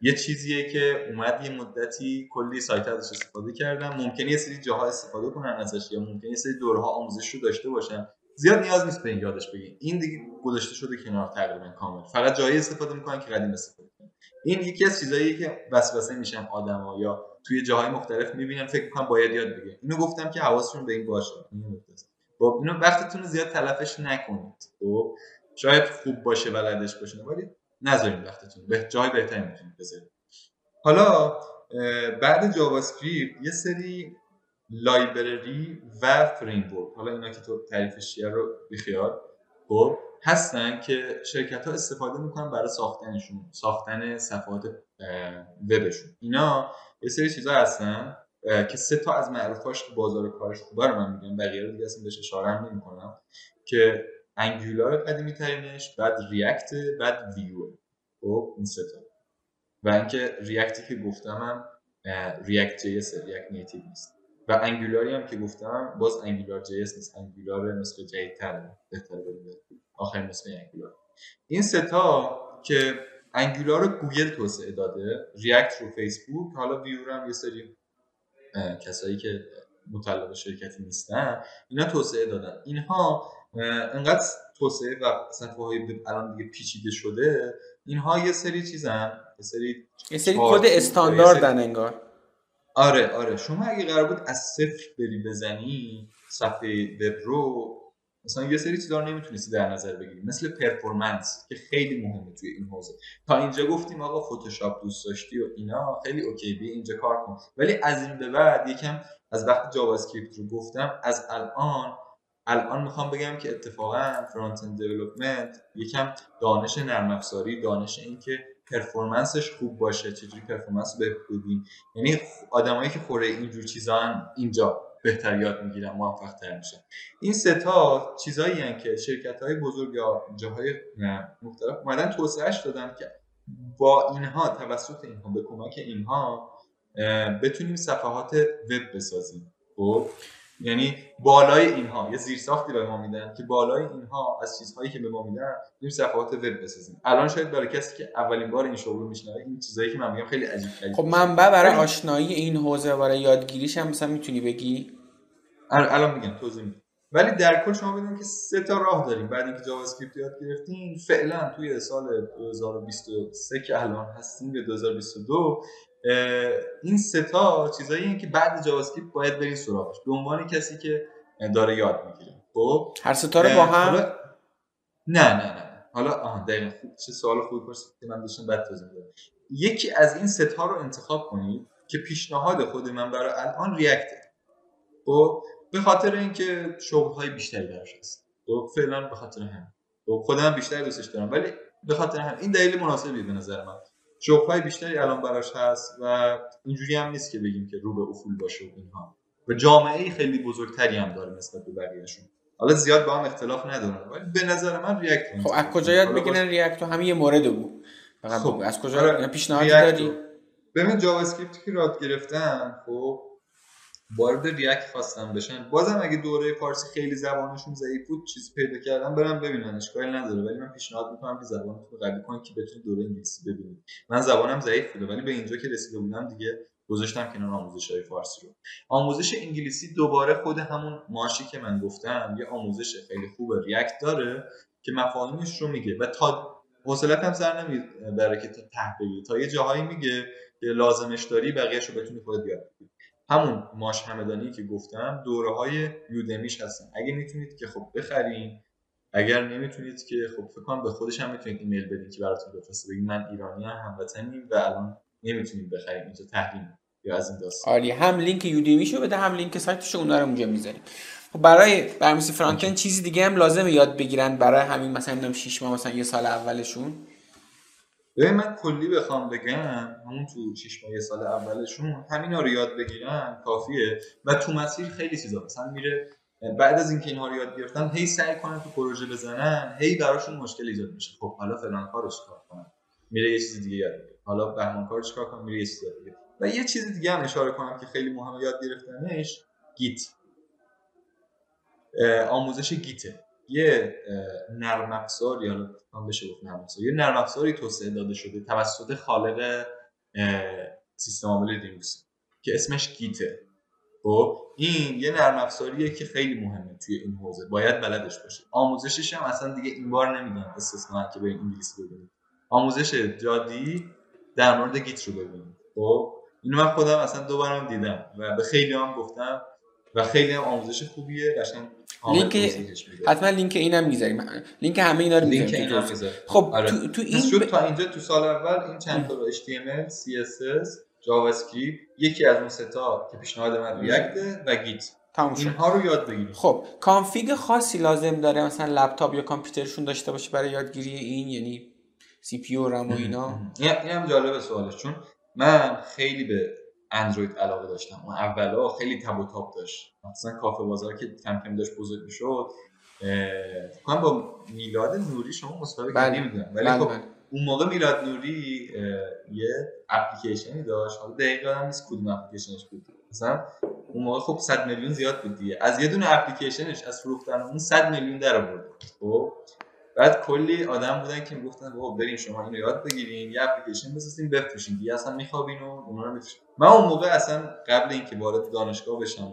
یه چیزیه که اومد یه مدتی کلی سایت ازش استفاده کردم. ممکنه یه سری جاها استفاده کنن ازش یا ممکنه یه سری دورها آموزش رو داشته باشن. زیاد نیاز نیست به این یادش بگین این دیگه گذاشته شده کنار تقریبا کامل. فقط جایی استفاده می‌کنن که قدیم استفاده کنن. این یکی از چیزاییه که وسوسه میشن آدما یا توی جاهای مختلف می‌بینن فکر می‌کنن باید یاد بگیرن اینو گفتم که حواستون به این باشه. خب اینو وقتتون زیاد تلفش نکنید. خب شاید خوب باشه بلدش باشه ولی نذارین وقتتون به جای بهتری می‌تونید بذارید. حالا بعد JavaScript یه سری library و framework حالا اینا که تو تعریفش چیه رو بیخیال. خب هستن که شرکت ها استفاده می‌کنن برای ساختنشون ساختن صفحات وبشون. اینا یه سری چیزا هستن که سه تا از معروفاش که بازار کارش خوبه رو من میگم. بقیه رو دیگه اصلا بهش اشاره هم نمی‌کنم. که Angular قدیمی ترینش بعد React بعد Vue خب این سه تا. و اینکه React ی که گفتم هم React JS React Native نیست. و Angular ی هم که گفتم باز Angular JS نیست. Angular نسخه جدیدتر بهتر بگم آخر نسخه Angular این سه تا که Angular رو گوگل توسعه داده React رو فیسبوک. حالا ویو هم یه سری کسایی که مطلب شرکتی نیستن اینا توسعه دادن. اینها انقدر توسعه و صفحه های الان دیگه پیچیده شده اینها یه سری چیزن یه سری یه سری کد استانداردن انگار. آره آره. شما اگه قرار بود از صفر بری بزنی صفحه وب رو مثلا یه سری چیزا رو نمی‌تونستی در نظر بگیری. مثل performance که خیلی مهمه توی این حوزه. تا اینجا گفتیم آقا فتوشاپ دوست داشتی و اینا خیلی okay بیا اینجا کار کن. ولی از این به بعد یکم از وقت JavaScript رو گفتم از الان الان می‌خوام بگم که اتفاقا front-end development یکم دانش نرم افزاری دانش اینکه performance ش خوب باشه چجوری performance بهبودیم یعنی آدمایی که خوره اینجور چیزا اینجا. بهتر یاد می‌گیرن موفق تر میشن این سه تا چیزایی که شرکت های بزرگ یا جاهای مختلف اومدن توسعهش دادن که با اینها توسط اینها به کمک اینها بتونیم صفحات وب بسازیم. خب؟ یعنی بالای اینها یه زیرساختی به ما میدن که بالای اینها از چیزهایی که به ما میدن این صفحات وب بسازیم. الان شاید برای کسی که اولین بار این شغل رو میشنوه این چیزایی که من میگم خیلی عجیب عجیب خب منبع برای آشنایی این حوزه برای یادگیریش هم مثلا می‌تونی بگی؟ الان میگم توضیح میدم. ولی در کل شما بدونید که سه تا راه داریم. بعد اینکه JavaScript یاد گرفتیم فعلا توی سال 2023 که الان هستیم به 2022 این سه تا چیزایی که بعد JavaScript باید برین سراغش. به عنوان کسی که داره یاد می‌گیره. خب؟ هر سه تا رو با هم؟ حالا... نه نه نه. حالا آها دقیقاً. خوب چه سوال خوبی پرسید که من داشتم بعد توضیح میدم. یکی از این سه تا رو انتخاب کنید که پیشنهاد خود من برای الان React خب؟ به خاطر اینکه شغل های بیشتری درش هست. خب؟ فعلا به خاطر هم خب؟ خودم بیشتر دوستش دارم. ولی به خاطر هم این دلیل مناسبی به نظر من. شغل های بیشتری الان براش هست و اینجوری هم نیست که بگیم که رو به افول باشه و اینها. و جامعه خیلی بزرگتری هم داره نسبت به بقیه‌شون. حالا زیاد با هم اختلاف ندارن ولی به نظر من ریاکت خب از کجا یاد بگیرن ریاکت همین یه مورد بود. فقط خب از کجا آره پیشنهادی داری ببین JavaScript که یاد گرفتن خب وارد React خواستم بشن. بازم اگه دوره فارسی خیلی زبانشون ضعیف بود چیز پیدا کردن برم ببینن اشکالی نداره. ولی من پیشنهاد می‌کنم که زبانتون رو قوی کنید که بتونید دوره انگلیسی ببینید. من زبانم ضعیف بوده ولی به اینجا که رسیده بودم دیگه گذاشتم کنار آموزش های فارسی رو. آموزش انگلیسی دوباره خود همون ماشی که من گفتم یه آموزش خیلی خوب React داره که مفاهیمش رو میگه. و تا حوصلت هم سر نمی برای که تا ته تا یه جاهایی میگه که لازمش داری بقیه‌شو بتونی خودت یاد بگیری. همون ماش همدانی که گفتم دوره های یودمیش هستن. اگه می‌تونید که خب بخرین اگر نمی‌تونید که خب فکر کنم به خودش هم می‌تونید ایمیل بدید که براتون بفرسته. بگید من ایرانی هم هموطنیم و الان نمی‌تونید بخرید اینجا تحریم یا از این داستان. آره هم لینک یودمیشو بده هم لینک سایتش اونها رو اونجا می‌ذاریم. خب برای برنامه‌نویسی فرانت چیزی دیگه هم لازمه یاد بگیرن برای همین مثلا نمی‌دونم 6 ماه مثلا یه سال اولشون. ببین من کلی بخوام بگم همون تو 6 ماه سال اولشون همینا رو یاد بگیرن کافیه. و تو مسیر خیلی چیزا مثلا میره بعد از اینکه اینها رو یاد گرفتن هی سعی کنن تو پروژه بزنن هی براشون مشکل ایجاد میشه. خب حالا فلان کارو چیکار کنم؟ میره یه چیز دیگه یاد بگیره. حالا بهمان کارو چیکار کنم؟ میره یه چیز دیگه و یه چیز دیگه هم اشاره کنم که خیلی مهمه یاد گرفتنش گیت. آموزش گیته. یه نرم افزار یا هم بشه گفت نرم افزار یه نرم افزاری توسعه داده شده توسط خالق سیستم عامل لینوکس که اسمش Git ه. خب این یه نرم افزاریه که خیلی مهمه توی این حوزه باید بلدش باشه. آموزشش هم اصلا دیگه این بار نمی‌دونم استثنا که به انگلیسی ببینید آموزش جادی در مورد Git رو ببینید خب اینو من خودم اصلا دوبارم دیدم و به خیلی هم گفتم و خیلی هم آموزش خوبیه قشنگ لینک حتما لینک اینم می‌ذاریم. لینک همه اینا رو می‌ذاریم خب آره. تو, تو این ب... تا اینجا تو سال اول این چند تا رو HTML CSS JavaScript یکی از اون سه تا که پیشنهاد من React و Git اینها رو یاد بگیرید. خب config خاصی لازم داره. مثلا لپتاپ یا کامپیوترشون داشته باشه برای یادگیری این یعنی CPU و رم و اینا. این هم جالبه سوالش. چون من خیلی به اندروید علاقه داشتم. اون اولا خیلی تب و تاب داشت. مثلا کافه بازار که کم کم داشت بزرگ می‌شد فکر با میلاد نوری شما مصاحبه کردی نمی‌دونم ولی بله، خب بله. اون موقع میلاد نوری یه اپلیکیشنی داشت. حالا دقیقا هم نیست کدوم اپلیکیشنش بود. مثلا اون موقع خب 100 میلیون زیاد بود دیگه. از یه دونه اپلیکیشنش از فروختن اون 100 میلیون در آورد. خب؟ بعد کلی آدم بودن که می‌گفتن بابا بریم شما اینو یاد بگیرین یه اپلیکیشن بسازین بفروشین دیگه اصلا میخوابین و اونا رو میفروشین. من اون موقع اصلا قبل اینکه وارد دانشگاه بشم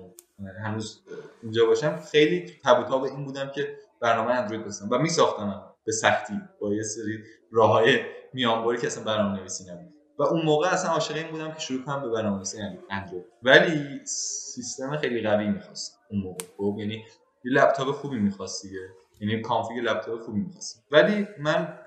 هنوز اینجا باشم خیلی تب و این بودم که برنامه اندروید بسازم و میساختم به سختی با یه سری راههای میانبری که اصلا برنامه نویسی نبود. و اون موقع اصلا عاشق این بودم که شروع کنم به برنامه نویسی اندروید. ولی سیستم خیلی قوی می‌خواست اون موقع خب؟ یعنی یه لپتاپ خوبی می‌خواست دیگه. یعنی config لپتاپ خوبی می‌خواستم. ولی من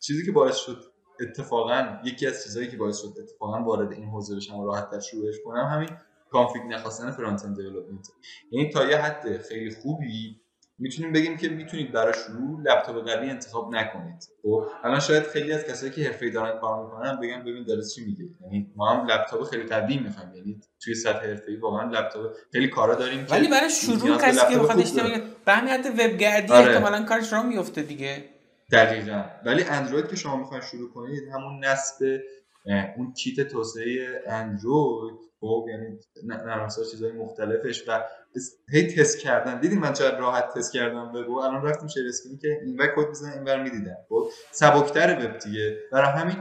چیزی که باعث شد اتفاقا یکی از چیزهایی که باعث شد اتفاقا وارد این حوزه بشم و راحت شروعش کنم همین config نخواستن front-end development. یعنی تا یه حد خیلی خوبی می‌تونیم بگیم که می‌تونید برای شروع لپتاپ قوی انتخاب نکنید. خب الان شاید خیلی از کسایی که حرفه‌ای دارن کار می‌کنن بگن ببین داره چی میگه؟ یعنی ما هم لپتاپ خیلی قوی می‌خوایم. یعنی توی سطح حرفه‌ای واقعا لپتاپ خیلی کارا داریم ولی برای شروع کسی که بخواد اشتباه به همین حد وب گردی آره. احتمالاً کارش راه میفته دیگه. دقیقا. ولی اندروید که شما می‌خواین شروع کنید همون نصب اون کیت توسعه اندروید خب یعنی نرم چیزهای مختلفش و هی تست کردن. دیدیم من چقدر راحت تست کردم بگو الان رفتیم share screen که این کد بزنم این ور می‌دیدم. خب سبکتر وب دیگه. برای همین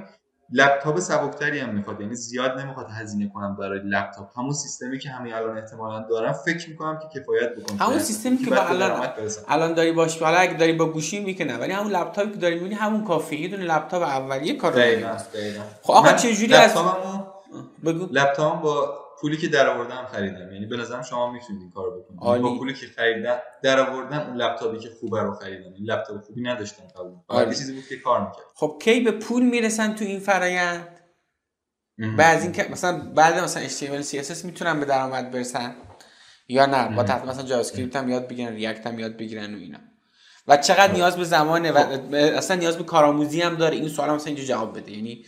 لپتاپ سبکتری هم می‌خواد یعنی زیاد نمی‌خواد هزینه کنم برای لپتاپ. همون سیستمی که همین الان احتمالا دارم فکر می‌کنم که کفایت بکنه همون سیستمی که الان الان داری باش حالا اگه داری با گوشی می‌کنه ولی همون لپتاپی که داری می‌بینی همون کافیه. یه دونه لپتاپ اولیه کار خب آقا چه جوری از بگو. لپتاپ با پولی که در آوردم خریدم. یعنی به نظرم شما می‌تونید این کارو بکنید. یعنی با پولی که خریدم در آوردم اون لپتاپی که خوبه رو خریدم. این لپتاپ خوبی نداشتم قبل یه چیزی بود که کار می‌کرد. خب کی به پول می‌رسن تو این فرایند؟ بعد این که مثلا بعد مثلا HTML CSS می‌تونن به درآمد برسن یا نه؟ باید حتما مثلا JavaScript هم یاد بگیرن React هم یاد بگیرن و اینا. و چقدر. نیاز به زمانه و خب. اصلا نیاز به کارآموزی هم داره. این سوال مثلا اینجا جواب بده. یعنی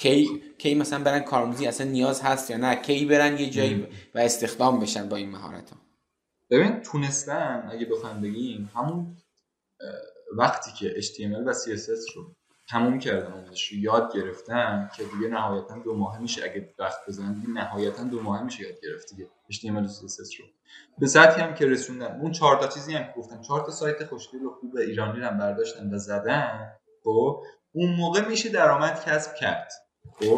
کی کی مثلا برن کارآموزی اصلا نیاز هست یا نه؟ کی برن یه جایی و استخدام بشن با این مهارت ها ببین تونستن اگه بخوام بگیم همون وقتی که HTML و CSS رو تموم کردن اونش رو یاد گرفتن که دیگه نهایتا دو ماه میشه. اگه وقت بزنن دیگه نهایتا دو ماه میشه یاد گرفت دیگه HTML و CSS رو. به سطحی هم که رسوندن. اون چهار تا چیزی هم که گفتم. چهار تا سایت خوشگل و خوب ایرانی رو برداشتن و زدن خب اون موقع میشه درآمد کسب کرد.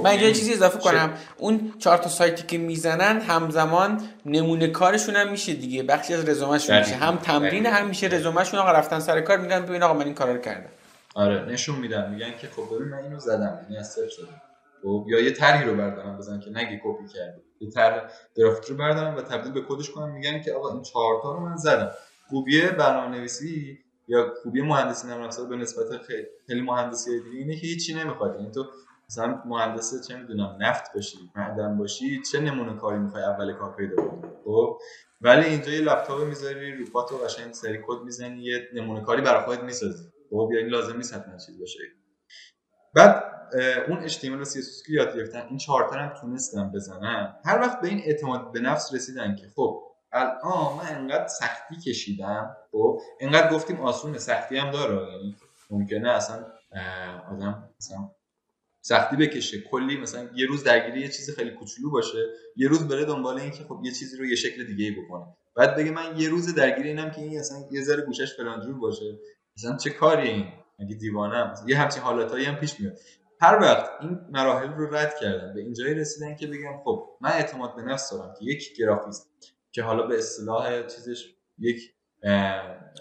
من یه چیزی اضافه کنم. اون چهار تا سایتی که می‌زنن همزمان نمونه کارشون هم میشه دیگه. بخشی از رزومهشون میشه. هم تمرین هم میشه رزومهشون. آقا رفتن سر کار میگن ببین آقا من این کارا رو کردم. آره نشون میدن. میگن که خب ببین من اینو زدم. یعنی از صفر زدم. خب یا یه طرحی رو بردارم بزن که نگی کپی کردی. یه طرح گرافیک رو بردارم و تبدیل به کدش کنم. میگن که آقا این چهار تا رو من زدم. خوبی برنامه نویسی یا خوبی مهندسی نرم افزار به نسبت خیلی, خیلی مهندسی دیگه اینه که هیچی نمی‌خواد. یعنی تو مثلا مهندس چه می‌دونم نفت باشی معدن باشی چه نمونه کاری می‌خوای اول کار پیدا کنی خب؟ ولی اینجا یه لپتاپ می‌ذاری رو پات و قشنگ سری کد می‌زنی یه نمونه کاری برای خودت می‌سازی خب؟ یعنی لازم نیست حتما چیز باشه. بعد اون HTML و CSS که یاد گرفتن این چهار هم تونستم بزنن هر وقت به این اعتماد به نفس رسیدن که خب الان من انقدر سختی کشیدم خب؟ انقدر گفتیم آسونه سختی هم داره یعنی ممکنه اصلا آدم مثلا سختی بکشه. کلی مثلا یه روز درگیری یه چیز خیلی کوچولو باشه یه روز بره دنبال این که خب یه چیزی رو یه شکل دیگه ای بکنه. بعد بگه من یه روز درگیری اینم که این اصلا یه ذره گوشش فلان جور باشه. مثلا چه کاری این؟ اگه دیوانه یه همچین حالتایی هم پیش میاد. هر وقت این مراحل رو رد کردن به اینجایی رسیدن که بگم خب من اعتماد به نفس دارم که یک گرافیست که حالا به اصطلاح چیزش یک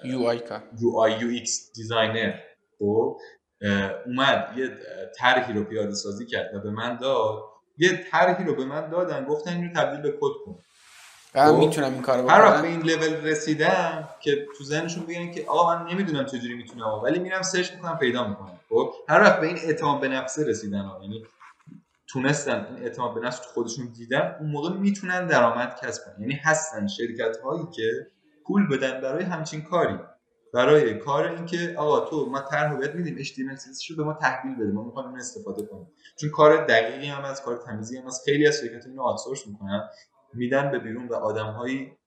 UI UX designer. خب؟ اومد یه طرحی رو پیاده سازی کرد و به من داد. یه طرحی رو به من دادن گفتن اینو تبدیل به کد کن. من خب؟ می‌تونم این کارو بکنم هر وقت به این لول رسیدم که تو ذهنشون بگن که آقا من نمی‌دونم چجوری می‌تونم ولی میرم search می‌کنم پیدا می‌کنم. خب؟ هر وقت به این اعتماد به نفسه رسیدن یعنی تونستن این اعتماد به نفس تو خودشون دیدن اون موقع می‌تونن درآمد کسب کنن. یعنی هستن شرکت هایی که پول بدن برای همچین کاری. برای کار اینکه آقا تو ما طرح بهت میدیم HTML رو به ما تحویل بده ما می‌خوایم استفاده کنیم. چون کار دقیقی هم از کار تمیزی هم از خیلی از شرکت اینو آتسورس می‌کنن میدن به بیرون و آدمهایی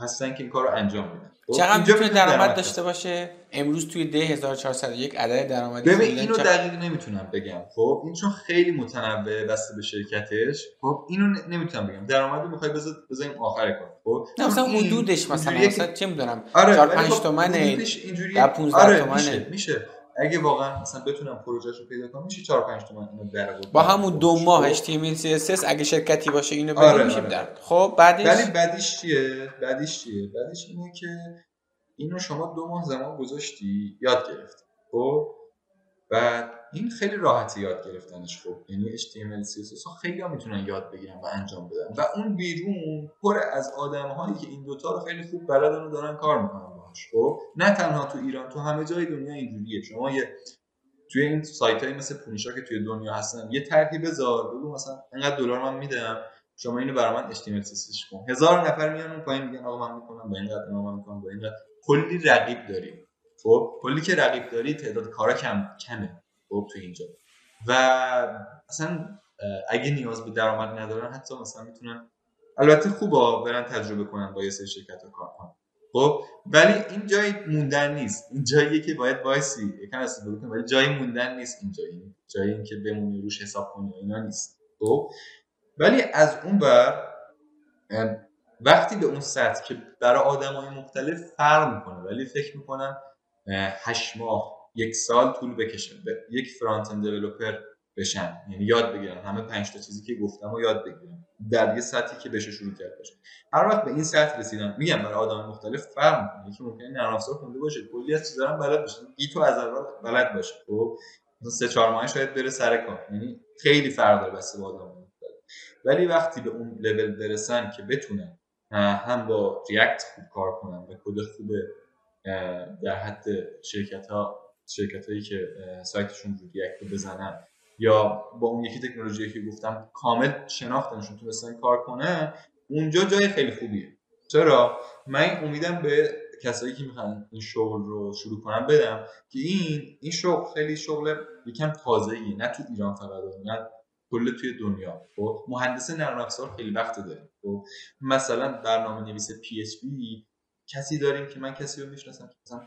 هستن که این کار رو انجام میدن. خب، چقدر می‌تونه درآمد داشته باشه؟ امروز توی ده 1401 عدد درآمدی ببین اینو چقدر... دقیق نمی‌تونم بگم. خب این چون خیلی متنوع بسته به شرکتش. خب اینو نمی‌تونم بگم. درآمدو می‌خوای بذار بذاریم آخر کار. خب نه مثلا حدودش مثلا مثلا چه می‌دونم 4 5 تومن در 15 آره میشه میشه. اگه واقعا مثلا بتونم پروژهش رو پیدا کنم میشه 4 5 تومن اینو در با همون دو ماه HTML CSS اگه شرکتی باشه اینو بده آره، میشه آره. در. خب بعدش؟ ولی بعدش چیه؟ بعدش چیه؟ بعدش اینه که اینو شما دو ماه زمان گذاشتی یاد گرفتی. خب؟ و این خیلی راحتی یاد گرفتنش. خب یعنی HTML CSS ها خیلی هم می‌تونن یاد بگیرن و انجام بدن. و اون بیرون پر از آدم هایی که این دوتا رو خیلی خوب بلدن و دارن کار می‌کنن. باهاش خب؟ نه تنها تو ایران تو همه جای دنیا اینجوریه. شما یه توی این سایت های مثل پونیشا که توی دنیا هستن یه طرحی بذار بگو مثلا انقدر دلار من میدم شما اینو برای من HTML CSS کن. هزار نفر میان اون پایین میگن آقا من می‌کنم با اینقدر من می‌کنم با اینقدر کلی رقیب داریم خب؟ کلی که رقیب داری تعداد کارا کم کمه خب؟ تو اینجا. و اصلا اگه نیاز به درآمد ندارن حتی مثلا می‌تونن البته خوبه برن تجربه کنن با یه سری شرکت کار کنن خب ولی این جای موندن نیست. این جاییه که باید وایسی. یکم استفاده کنی ولی جای موندن نیست این جایی. جایی این که بمونی روش حساب کنی اینا نیست. خب؟ ولی از اون بر وقتی به اون سطح که برای آدم های مختلف فرق می‌کنه ولی فکر می‌کنم هشت ماه یک سال طول بکشه. یک فرانت اند بشن. یعنی یاد بگیرن. همه پنج تا چیزی که گفتم و یاد بگیرن. در یه سطحی که بشه شروع کرد باشه. هر وقت به این سطح رسیدن میگم برای آدم مختلف فرق می‌کنه. یکی ممکنه نرم افزار خونده باشه. کلی از چیزا هم بلد باشه. تو از اول بلد باشه. خب؟ سه چهار ماه شاید بره سر کار. یعنی خیلی فرق داره بس با آدم ولی وقتی به اون لول برسن که بتونن هم با ریاکت خوب کار کنن و کد خوب در حد شرکت ها شرکت هایی که سایتشون رو ریاکت بزنن یا با اون یکی تکنولوژی که گفتم کامل شناختنشون تونستن کار کنه اونجا جای خیلی خوبیه. چرا؟ من امیدم به کسایی که می‌خوان این شغل رو شروع کنن بدم که این این شغل خیلی شغل یکم تازه‌ایه. نه تو ایران فقط نه کل توی دنیا. خب مهندس نرم افزار خیلی وقت داره. خب مثلا برنامه نویس PHP کسی داریم که من کسی رو می‌شناسم که مثلا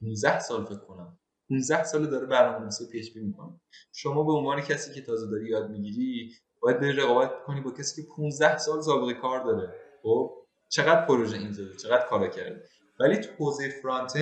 15 سال فکر کنم 15 سال داره برنامه نویسی PHP می‌کنه. شما به عنوان کسی که تازه داری یاد می‌گیری باید بری رقابت کنی با کسی که 15 سال سابقه کار داره. خب؟ چقدر پروژه این زده چقدر کارا کرده. ولی تو حوزه front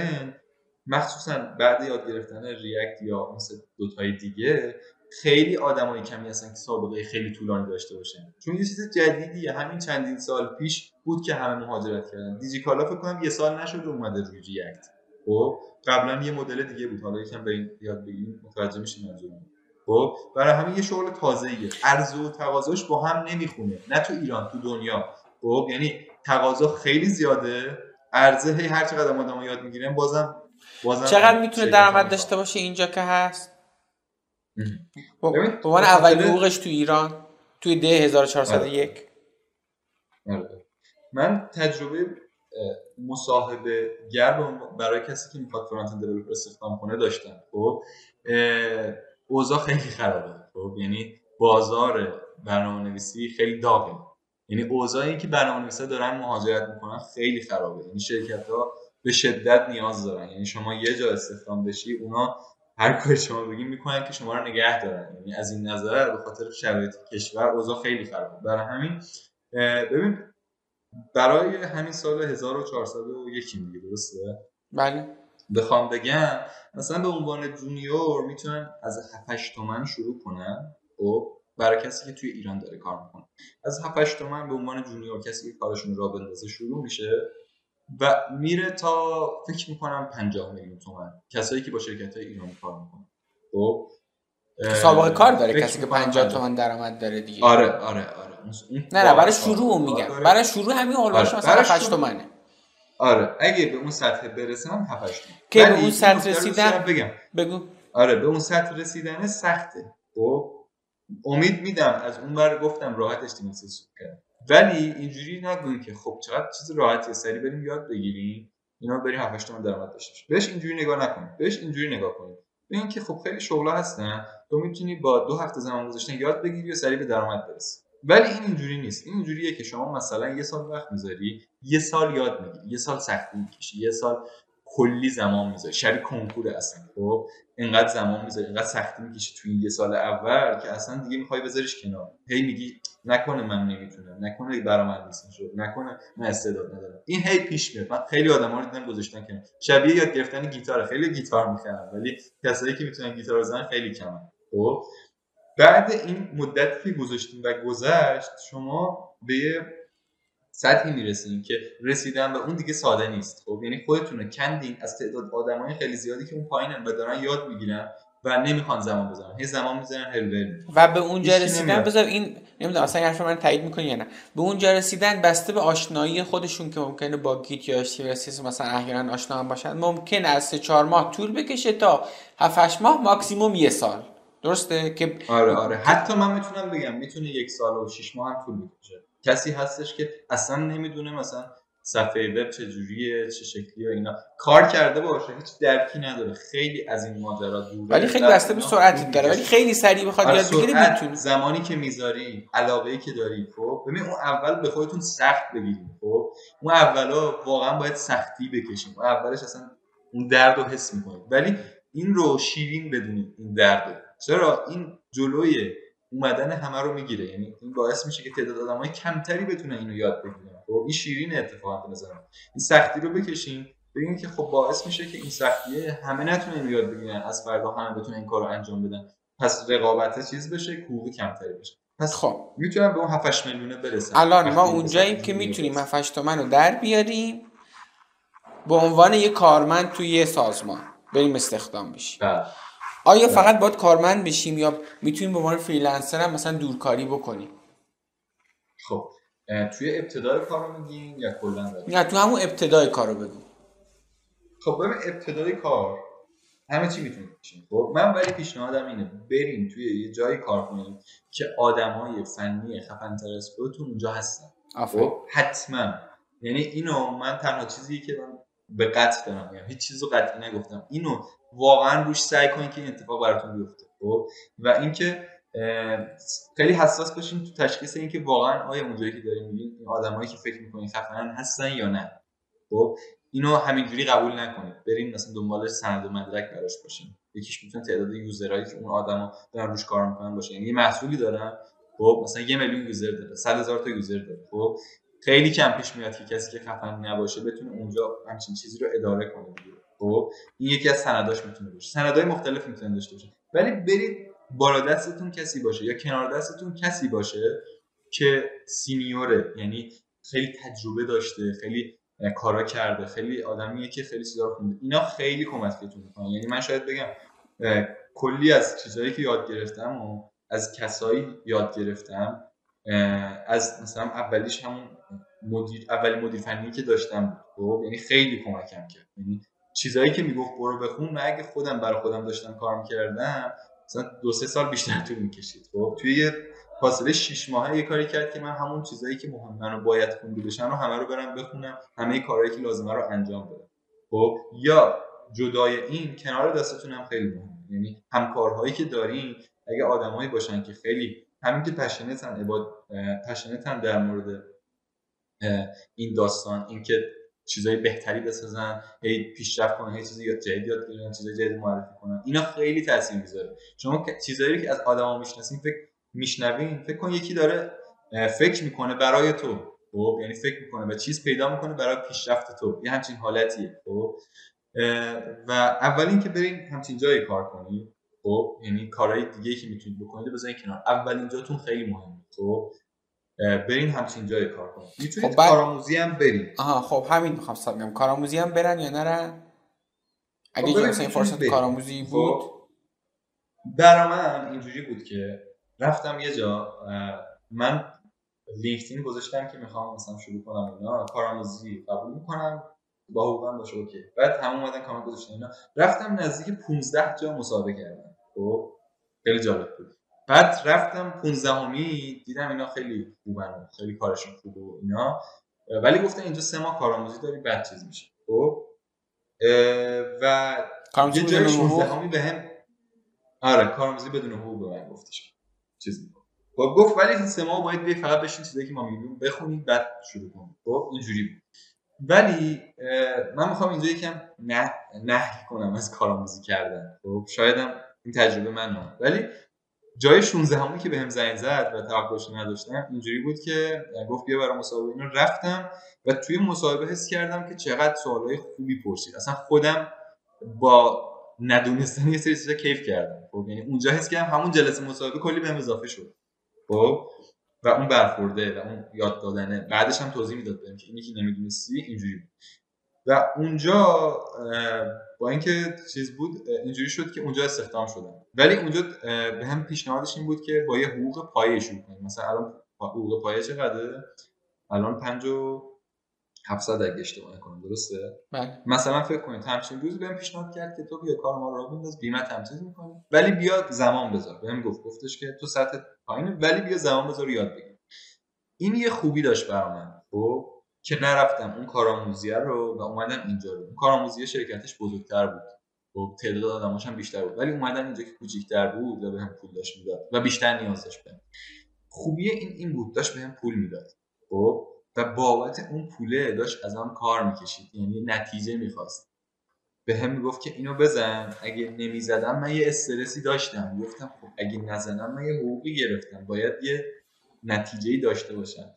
مخصوصا بعد یاد گرفتن ریاکت یا مثل دوتای دیگه خیلی آدمای کمی هستن که سابقه خیلی طولانی داشته باشن. چون یه چیز جدیدیه. همین چندین سال پیش بود که همه مهاجرت کردن. دیجیکالا فکر کنم یه سال نشد اومده روی ریاکت خب قبلا یه مدل دیگه بود. حالا یکم به این یاد بگیریم متوجه میشیم منظورم خب برای همین یه شغل تازه‌ایه. عرضه و تقاضاش با هم نمی‌خونه. نه تو ایران تو دنیا. خب یعنی تقاضا خیلی زیاده. عرضه هی هر چقدر آدم یاد می‌گیرن بازم بازم چقدر می‌تونه درآمد داشته باشه اینجا که هست؟ به عنوان اولین حقوقش تو ایران توی ده 1401 آره. من تجربه مصاحبه گر برای کسی که می‌خواد فرانت اند دیولپر استخدام کنه داشتم خب اوضاع خیلی خرابه. خب یعنی بازار برنامه نویسی خیلی داغه. یعنی اوضاعی که برنامه نویسا دارن مهاجرت می‌کنن خیلی خرابه. یعنی شرکت ها به شدت نیاز دارن. یعنی شما یه جا استخدام بشی اونا هر کاری شما بگین می‌کنن که شما رو نگه دارن. یعنی از این نظر به خاطر شرایط کشور اوضاع خیلی خرابه. برای همین ببین برای همین سال 1401 میگه درسته؟ بله. بخوام بگم مثلا به عنوان جونیور می‌تونن از 7 تومن شروع کنن. خب برای کسی که توی ایران داره کار می‌کنه. از 7 تومن به عنوان جونیور کسی که کارشون را بندازه شروع میشه و میره تا فکر می‌کنم 50 میلیون تومن. کسایی که با شرکت های ایرانی کار می‌کنن. خب سابقه کار داره کسی که 50 تومن درآمد داره دیگه. آره آره آره. نه نه برای شروع میگم. برای شروع همین هولوش آره. مثلا 8 تومنه. آره. اگه به اون سطح برسم 7 تومن که به اون سطح رسیدن بگم. بگو. آره به اون سطح رسیدن سخته. خب؟ امید میدم. از اون بر گفتم راحت استیمیسی کرد ولی اینجوری نگویی که خب چقدر چیز راحتی سری بریم یاد بگیریم. اینا بریم 7 تومن درآمد داشته بهش اینجوری نگاه نکنید. بهش اینجوری نگاه کنید. ببین که خب خیلی شغلا هستن. تو می‌تونی با دو هفته زمان گذاشتن یاد بگیری و سری به درآمد برسی. ولی این اینجوری نیست. این اینجوریه که شما مثلا یه سال وقت می‌ذاری یه سال یاد می‌گیری یه سال سختی می‌کشی یه سال کلی زمان می‌ذاری. شبیه کنکور اصلا خب؟ اینقدر زمان می‌ذاری اینقدر سختی می‌کشی تو یه سال اول که اصلا دیگه می‌خوای بذاریش کنار. هی میگی نکنه من نمی‌تونم نکنه برا من نیست شد نکنه من استعداد ندارم. این هی پیش میاد. من خیلی آدما رو دیدم گذاشتن کنار. شبیه یاد گرفتن گیتار خیلی گیتار می‌خوام ولی کسایی که می‌تونن گیتار بزنن خیلی کمن خب؟ بعد این مدتی که گذاشتیم و گذشت شما به سطحی می‌رسیم که رسیدن به اون دیگه ساده نیست. خب یعنی خودتون کندین از تعداد آدمای خیلی زیادی که اون پایینن و دارن یاد می‌گیرن و نمی‌خوان زمان بذارن. هی زمان می‌ذارن هل و به اونجا رسیدن بذار این نمی‌دونم اصلا حرف من تایید می‌کنی یا نه. به اونجا رسیدن بسته به آشنایی خودشون که ممکنه با گیت یا اشتیرسیس مثلا احیانا آشنا هم باشن. ممکن از 3 4 ماه طول بکشه تا 7 8 ماه ماکسیموم یه سال. درسته که آره آره. حتی من می‌تونم بگم می‌تونه یک سال و 6 ماه هم طول بکشه. کسی هستش که اصلا نمی‌دونه مثلا صفحه وب چه شکلی و اینا. کار کرده باشه هیچ درکی نداره. خیلی از این ماجرا دوره ولی خیلی بسته به سرعتی داره. ولی خیلی سریع بخواد آره، یاد بگیره می‌تونه زمانی که می‌ذاری علاقه ای که داری خب؟ ببین اون اول به خودتون سخت بگیرید خب؟ اون اولا واقعا باید سختی بکشیم اون اولش اصلا اون درد رو حس می‌کنید. ولی این رو شیرین بدونید این درد چرا این جلوی اومدن همه رو می‌گیره؟ یعنی این باعث میشه که تعداد آدمای کمتری بتونن اینو یاد بگیرن. خب این شیرین اتفاقا به این سختی رو بکشین ببین که خب باعث میشه که این سختیه همه نتونن اینو یاد بگیرن. از فردا همه بتونن این کارو انجام بدن. پس رقابت چیز بشه حقوق کمتری بشه. پس خب. می‌تونم به اون 7 میلیونه برسم. الان ما اونجاییم که می‌تونیم 7 تومن رو در بیاریم. به عنوان یه کارمند توی یه سازمان. بریم استخدام بشیم. بله. آیا فقط باید کارمند بشیم یا می‌تونیم به عنوان فریلنسر هم مثلا دورکاری بکنیم؟ خب توی ابتدای کار رو میگیم یا کلا نه تو همون ابتدای کار رو بگو. خب ببین ابتدای کار همه چی می‌تونیم بشیم. خب من ولی پیشنهادم اینه بریم توی یه جایی کار کنیم که آدمای فنی خفن تر از خودتون اونجا هستن. خب حتما. یعنی اینو من تنها چیزی که من به قطع دارم میگم هیچ چیزو قطعی نگفتم. اینو واقعا روش سعی کنید که این اتفاق براتون بیفته خب؟ و اینکه خیلی حساس باشین تو تشخیص اینکه واقعا آیا اونجایی که داریم میگین این آدمایی که فکر می‌کنین خفنن هستن یا نه خب؟ اینو همینجوری قبول نکنید. بریم مثلا دنبال سند و مدرک براش باشین. یکیش می‌تونه تعداد یوزرهایی که اون آدما دارن روش کار می‌کنن باشه. یعنی یه محصولی دارن خب؟ مثلا یه میلیون یوزر داره 100 هزار تا یوزر داره خب؟ خیلی کم پیش میاد که کسی که خفن نباشه بتونه اونجا همچین چیزی رو اداره کنه. خب این یکی از سنداش می‌تونه باشه. سندهای مختلف می‌تونه داشته باشه. ولی برید بالا دستتون کسی باشه یا کنار دستتون کسی باشه که سینیوره. یعنی خیلی تجربه داشته خیلی کارا کرده. خیلی آدمیه که خیلی چیزا رو خونده. اینا خیلی کمکتون می‌کنن یعنی من شاید بگم کلی از چیزهایی که یاد گرفتم و از کسایی یاد گرفتم از مثلا اولیش همون مدیر اولی مدیر فنی که داشتم خب یعنی خیلی کمکم کرد. یعنی چیزایی که می‌گفت برو بخون من اگه خودم برای خودم داشتم کار می‌کردم مثلا دو سه سال بیشتر طول می‌کشید. خب توی یه فاصله 6 ماهه یه کاری کرد که من همون چیزایی که مهم منو باید خونده بشن و همه رو برم بخونم همه کارهایی که لازمه رو انجام بدم. خب یا جدای این کنار دستتون هم خیلی مهمه. یعنی همکارهایی که دارین اگه آدمایی باشن که خیلی همین که پشنتن عباد پشنتن در مورد این داستان اینکه چیزای بهتری بسازن هی پیشرفت کنن هی چیزی یاد جدید یاد بگیرن چیزای جدید معرفی کنن. اینا خیلی تاثیر می‌ذاره. شما چیزایی که از آدما می‌شناسین فکر میشنوین فکر کن یکی داره فکر می‌کنه برای تو. خب یعنی فکر می‌کنه و چیز پیدا می‌کنه برای پیشرفت تو. یه همچین حالتیه. خب و اولین که برین همچین جایی کار کنید خب یعنی کارهای دیگه که می‌تونید بکنید بزنید کنار. اولین جاتون خیلی مهمه. خب برین همچین جای کار کنید می‌تونید خب کارآموزی هم برین. آها خب همین می‌خوام بگم کارآموزی هم برن یا نرن؟ اگه خب مثلا فرصت کارآموزی خب، بود؟ برا من اینجوری بود که رفتم یه جا من لینکدین گذاشتم که می‌خوام مثلا شروع کنم اینا کارآموزی قبول می‌کنم با حقوقم باشه اوکی. بعد همون اومدن کامنت گذاشتن اینا. رفتم نزدیک 15 جا مسابقه کردم. خب خیلی جالب بود. بعد رفتم 15 همی دیدم اینا خیلی خوبن خیلی کارشون خوبه و اینا. ولی گفتن اینجا سه ماه کارآموزی داری بعد چیز میشه. خب؟ و یه جای 16 همی بهم آره کارآموزی بدون حقوق به من گفتش. چیز خب گفت ولی سه ماه باید بیای فقط بشین چیزایی که ما میگیم بخونید بعد شروع کنید خب اینجوری بود. ولی من می‌خوام اینجا یکم نه نه کنم از کارآموزی کردن. خب شایدم این تجربه من ولی جای 16 همونی که بهم زنگ زد و توقعش نداشتم اینجوری بود که گفت بیا برای مصاحبه اینو رفتم و توی مصاحبه حس کردم که چقدر سوالای خوبی پرسید. اصلا خودم با ندونستن یه سری چیزا کیف کردم. خب یعنی اونجا حس کردم همون جلسه مصاحبه کلی بهم اضافه شد. خب و اون برخورده و اون یاد دادنه بعدش هم توضیح می‌داد بهم که اینی که نمی‌دونستی اینجوری بود. و اونجا با اینکه چیز بود اینجوری شد که اونجا استخدام شدم ولی اونجا به هم پیشنهادش این بود که با یه حقوق پایه شروع کنیم. مثلا الان حقوق پایه چقدره؟ الان 5 و 700 اگه اشتباه نکنم درسته؟ بله. مثلا فکر کنید همچین روز بهم پیشنهاد کرد که تو بیا کار ما رو بنداز بیمه تمثیل می‌کنی. ولی بیا زمان بذار. بهم گفت گفتش که تو سطح پایینه ولی بیا زمان بذار یاد بگیر. این یه خوبی داشت برام خب؟ که نرفتم اون کارآموزی رو و اومدم اینجا رو. اون کارآموزی شرکتش بزرگتر بود. خب تعداد آدماش هم بیشتر بود. ولی اومدم اینجا که کوچیک‌تر بود و بهم پول داشت می‌داد و بیشتر نیاز داشت بهم خوبی این این بود. داشت بهم پول می‌داد. خب و بابت اون پوله داشت ازم کار می‌کشید. یعنی نتیجه می‌خواست. به هم می‌گفت که اینو بزن. اگه نمی‌زدم من یه استرسی داشتم. گفتم خب اگه نزنم من یه حقوقی گرفتم. باید یه نتیجه داشته باشم.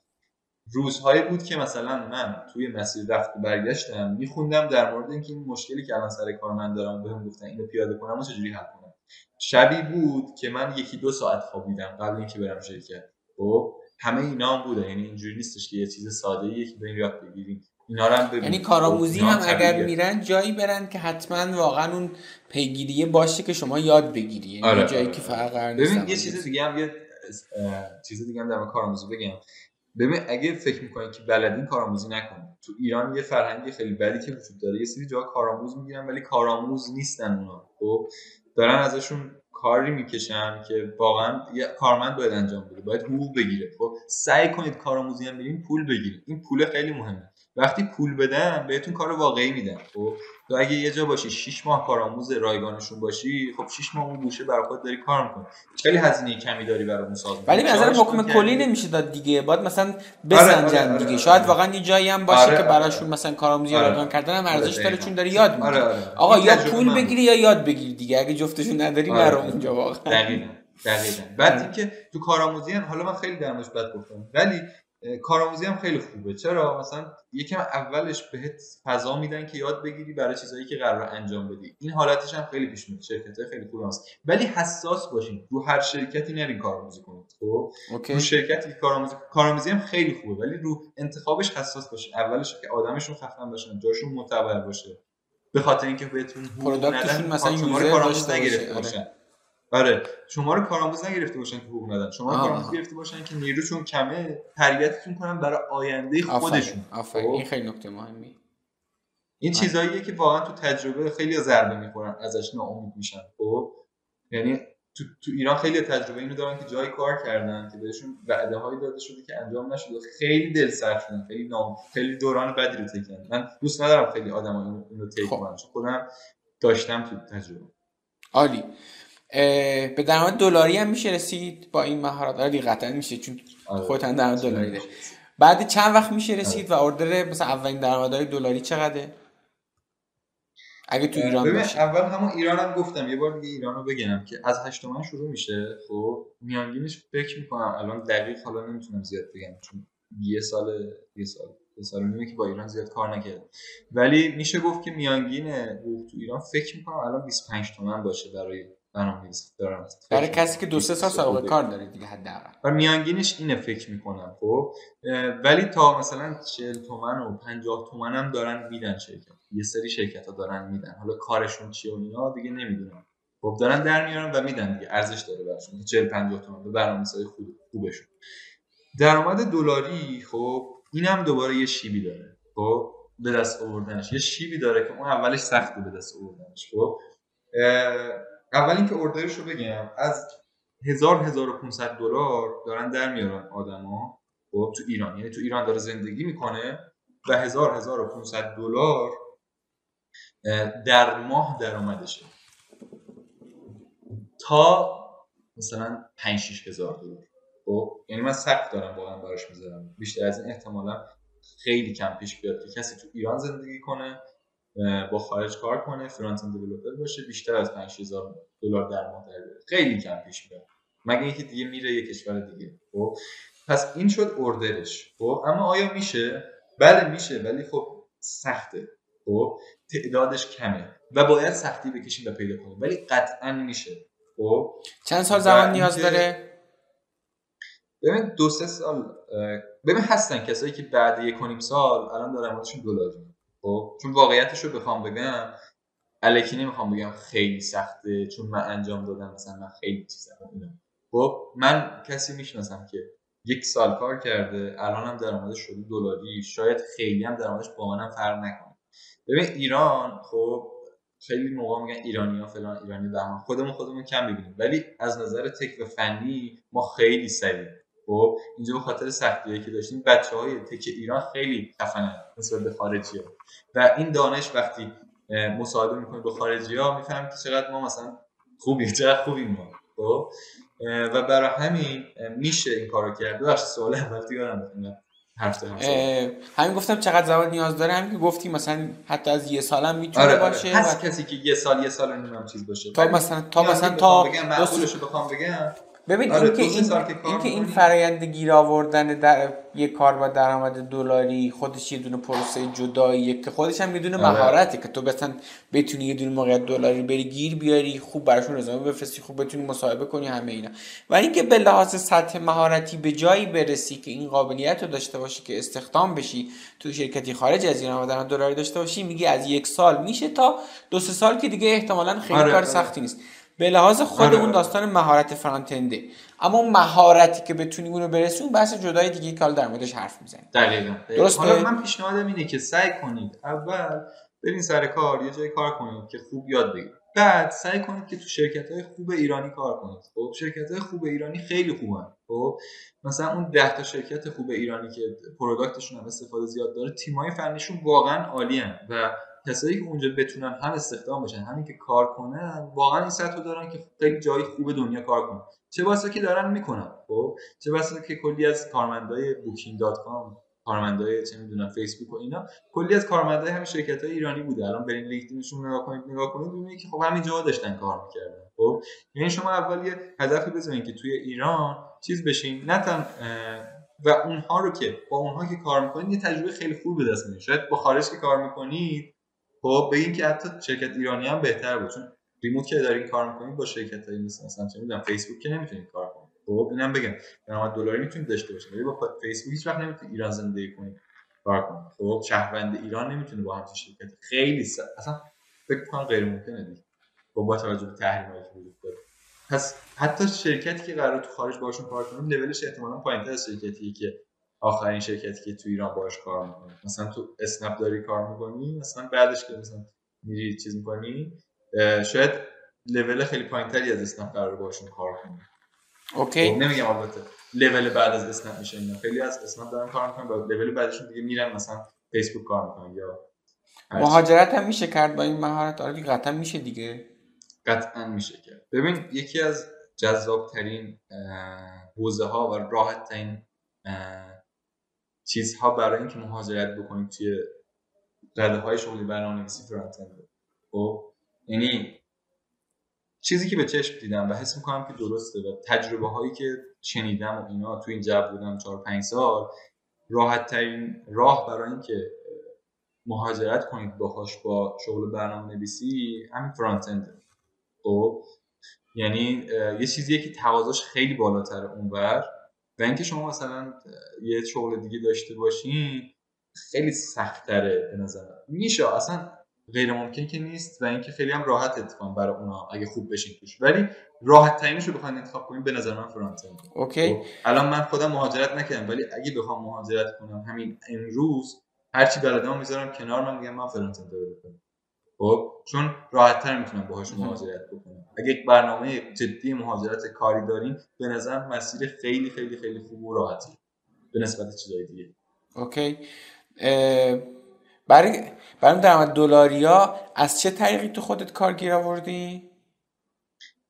روزهایی بود که مثلا من توی مسیر رفت و برگشتم میخوندم در مورد اینکه این مشکلی که الان سر کار من دارم بهم گفتن اینو پیاده کنم و چجوری حل کنم. شبی بود که من یکی دو ساعت خوابیدم قبل اینکه برم شرکت. خب همه اینا هم بوده یعنی اینجوری نیستش که یه چیز ساده ای که بریم یاد بگیریم. اینا رو هم یعنی کارآموزی خب، هم اگر میرن جایی برن که حتما واقعا اون پیگیریه باشه که شما یاد بگیری. یعنی آره. جایی آره. که فقط قرار ببین یه چیز دیگه هم یه چیز دیگه هم در کارآموزی بگم. ببین اگه فکر می‌کنید که بلدین کارآموزی نکنید تو ایران یه فرهنگی خیلی بدی که وجود داره. یه سری جا کارآموز می‌گیرن ولی کارآموز نیستن اونا. خب دارن ازشون کاری می‌کشن که واقعا یه کارمند باید انجام بده. باید حقوق بگیره. خب سعی کنید کارآموزی هم برین پول بگیرید. این پول خیلی مهمه. وقتی پول بدن بهتون کار واقعی میدن خب؟ تو اگه یه جا باشی 6 ماه کارآموز رایگانشون باشی خب 6 ماه اون گوشه برای خود داری کار می‌کنی. خیلی هزینه کمی داری برای مساز ولی به نظر حکم کلی نمیشه داد دیگه. باید مثلا بسنجن آره، آره، دیگه. آره، شاید واقعا یه جایی هم باشه که براشون مثلا کارآموزی آره. رایگان کردن هم ارزش داره چون داره یاد می‌گیره آقا یا پول بگیری یا یاد بگیری دیگه. اگه جفتشون نداری برو اونجا واقعا. دقیقاً دقیقاً. بعد اینکه تو کارآموزی هم حالا من خیلی درمش بد گفتم. ولی کارآموزی هم خیلی خوبه. چرا؟ مثلا یکم اولش بهت فضا میدن که یاد بگیری برای چیزهایی که قرار انجام بدی. این حالتش هم خیلی پیش میاد. شرکت خیلی خوب هست. ولی حساس باشین. رو هر شرکتی نرین کارآموزی کنید. خب؟ رو شرکتی که کارآموزی کارآموزی هم خیلی خوبه. ولی رو انتخابش حساس باشه اولش که آدمشون خفن باشن جاشون معتبر باشه. به خاطر اینکه بهتون پروداکتشون مثلا یوزر داشته باشه، آره. شما رو کارآموز نگرفته باشن که حقوق ندن. شما رو. کارآموز گرفته باشن که نیروشون کمه تربیتتون کنن برای آینده خودشون. آفرین. خب؟ این خیلی نکته مهمی. این چیزاییه که واقعا تو تجربه خیلی ضربه می‌خورن ازش ناامید میشن. خب. یعنی تو, تو ایران خیلی تجربه اینو دارن که جای کار کردن که بهشون وعده هایی داده شده که انجام نشده. خیلی دل سرد شدن خیلی نام خیلی دوران بدی رو طی کردن. من دوست ندارم خیلی آدم اینو, طی خب. کنن. چون خودم داشتم تو تجربه. عالی. به درآمد دلاری هم میشه رسید. با این مهارت. آره قطعا میشه چون آره. خودت هم درآمد دلاری داری. بعد چند وقت میشه رسید و اردر مثلا اولین درآمدهای دلاری چقدره؟ اگه تو ایران باشه. اول همون ایران هم گفتم. یه بار دیگه ایران رو بگم که از هشت تومن شروع میشه. خب میانگینش فکر می‌کنم الان دقیق حالا نمی‌تونم زیاد بگم چون یه سال یه سال یه سال نیمه که با ایران زیاد کار نکردم. ولی میشه گفت که میانگین حقوق تو ایران فکر می‌کنم الان 25 تومن باشه برای برنامه‌نویس دارم. برای کسی که دو سه سال سابقه کار داره دیگه حداقل. و میانگینش اینه فکر می‌کنم خب؟ ولی تا مثلا 40 تومن و 50 تومن هم دارن میدن شرکت. یه سری شرکت ها دارن میدن. حالا کارشون چیه و اینا دیگه نمی‌دونم. خب دارن در میارن و میدن دیگه. ارزش داره براشون. که 40 50 تومن به برنامه‌نویسای خوب خوبشون. درآمد دلاری خب اینم دوباره یه شیبی داره. خب به دست آوردنش. یه شیبی داره که اون اولش سخته به دست آوردنش. خب اول اینکه اوردرش رو بگم از 1000 1500 دلار دارن در میارن آدما. خب تو ایران یعنی تو ایران داره زندگی می‌کنه و 1000 1500 دلار در ماه درآمدشه. تا مثلا 5 6 هزار دلار. خب یعنی من سخت دارم واقعا براش می‌ذارم. بیشتر از این احتمالا خیلی کم پیش بیاد که کسی تو ایران زندگی کنه. با خارج کار کنه فرانت اند دیولپر باشه بیشتر از 5000 دلار در ماه در بیاره. خیلی کم پیش میاد. مگه اینکه دیگه میره یه کشور دیگه. خب؟ پس این شد اوردرش. خب؟ اما آیا میشه؟ بله میشه ولی خب سخته. خب؟ تعدادش کمه و باید سختی بکشیم و پیدا کنیم. ولی قطعا میشه. خب؟ چند سال زمان نیاز داره؟ ببین دو سه سال ببین هستن کسایی که بعد یک و نیم سال الان درآمدشون دلاری خب چون واقعیتش رو بخوام بگم الکی نمی‌خوام بگم خیلی سخته چون من انجام دادم مثلا من خیلی چیزا خب من کسی می‌شناسم که یک سال کار کرده الان هم درآمدش شده دلاری شاید خیلی هم درآمدش با منم فرق نکنه. ببین ایران خب خیلی موقع میگن ایرانی ها فلان ایرانی بهمان. خودمون خودمون کم ببینیم ولی از نظر تک و فنی ما خیلی سریع. خب اینجا به خاطر سختیایی که داشتیم بچه های تک ایران خیلی خفنن نسبت به خارجی ها. و این دانش وقتی مصاحبه می‌کنیم با خارجی ها می‌فهمیم که چقدر ما مثلا خوبیم چقدر خوبیم ما خب؟ و برای همین میشه این کارو کرد. ببخشید سوال اول تو یادم. اه، همین گفتم چقدر زمان نیاز داره. همین که گفتی مثلا حتی از یه سال هم می‌تونه آره, آره. باشه هست و کسی که یه سال یه سال نیم چیز باشه. تا مثلا تا مثلا تا بخوام بگم دو بخوام بگم. ببین آره، اینکه این که کار اینکه این. فرایند گیر آوردن در یه کار با درآمد دلاری خودش یه دونه پروسه جداییه که خودش هم یه دونه آره. مهارته که تو مثلا بتونی یه دونه موقعیت دلاری بری گیر بیاری خوب براشون رزومه بفرستی خوب بتونی مصاحبه کنی همه اینا و اینکه به لحاظ سطح مهارتی به جایی برسی که این قابلیت رو داشته باشی که استخدام بشی تو شرکتی خارج از ایران و درآمد دلاری داشته باشی میگی از یک سال میشه تا دو سه سال که دیگه احتمالا خیلی آره، کار آره. سختی نیست به لحاظ خود آره، اون. داستان مهارت فرانت انده اما مهارتی که بتونی اونو برسی اون بحث جدای دیگه که حالا در موردش حرف می‌زنیم. دقیقا. درسته؟ حالا من پیشنهادم اینه که سعی کنید اول برین سر کار یه جای کار کنید که خوب یاد بگیرید. بعد سعی کنید که تو شرکت های خوب ایرانی کار کنید. خب شرکت های خوب ایرانی خیلی خوبن. خب مثلا اون ده تا شرکت خوب ایرانی که پروداکتشون هم استفاده زیاد داره تیمای فنیشون واقعا عالی و کسایی که اونجا بتونن هم استخدام بشن همین که کار کنن واقعا این سطح رو دارن که خیلی جای خوب دنیا کار کنن. چه واسه که دارن می‌کنن خب؟ چه واسه که کلی از کارمندای booking.com کارمندای چه می‌دونم فیسبوک و اینا کلی از کارمندای همین شرکت های ایرانی بوده. الان برین لینکدینشون نگاه کنید نگاه کنید ببینید که خب همین جا داشتن کار می‌کردن خب؟ یعنی شما اول یه هدفی بزنید که توی ایران چیز بشین نه تن و اونها رو که با اونها که کار می‌کنید یه تجربه خیلی خوب به دست شاید با خارج که کار می‌کنید خب بگین که حتی شرکت ایرانی هم بهتر بود چون ریموت که دارین کار می‌کنید با شرکت مثل مثلا چه می‌دونم فیسبوک که نمی‌تونید کار کنید. خب اینم بگم درآمد دلاری می‌تونید داشته باشید ولی با فیسبوک هیچ وقت نمی‌تونید ایران زندگی کنید کار کنید. خب شهروند ایران نمی‌تونه با همچین شرکت خیلی س... اصلا فکر کنم غیر ممکنه دیگه. خب با توجه به تحریمایی که وجود داره. پس حتی شرکتی که قرار تو خارج باشون کار کنید لولش احتمالاً پایینتر از شرکتی که آخرین شرکتی که تو ایران باش کار می‌کنی. مثلا تو اسنپ داری کار می‌کنی مثلا بعدش که مثلا میری چیز می‌کنی شاید لول خیلی پایینتری از اسنپ قرار باشون کار کنی. okay. خب نمیگم البته لول بعد از اسنپ میشه اینا. خیلی از اسنپ دارن کار می‌کنن با لول بعدشون دیگه میرن مثلا فیسبوک کار می‌کنن یا مهاجرت هم میشه کرد با این مهارت؟ آره قطعا میشه دیگه. قطعا میشه کرد. ببین یکی از جذاب ترین حوزه ها و راحت ترین چیزها برای اینکه مهاجرت بکنید توی رده های شغلی برنامه‌نویسی فرانت خب؟ یعنی چیزی که به چشم دیدم و حس می‌کنم که درسته و تجربه هایی که شنیدم و اینا تو این جو بودم 4 5 سال راحت ترین راه برای اینکه مهاجرت کنید باهاش با شغل برنامه نویسی همین فرانت اند. خب؟ یعنی یه چیزیه که تقاضاش خیلی بالاتر اونور. و اینکه شما مثلا یه شغل دیگه داشته باشین خیلی سختره به نظر میشه اصلا غیر ممکن که نیست و اینکه خیلی هم راحت اتفاق برای اونا اگه خوب بشین توش. ولی راحت ترینش رو بخواید انتخاب کنید به نظر من front-end okay. خب، الان من خودم مهاجرت نکردم ولی اگه بخوام مهاجرت کنم همین امروز هرچی بلدم می‌ذارم کنار من میگم من front-end خب چون راحت تر می‌تونم باهاش مهاجرت بکنم. اگه یک برنامه جدی مهاجرت کاری دارین به نظر مسیر خیلی خیلی خیلی خوب و راحتی به نسبت چیزای دیگه. okay. برای برای درآمد دلاری یا از چه طریقی تو خودت کار گیر آوردی؟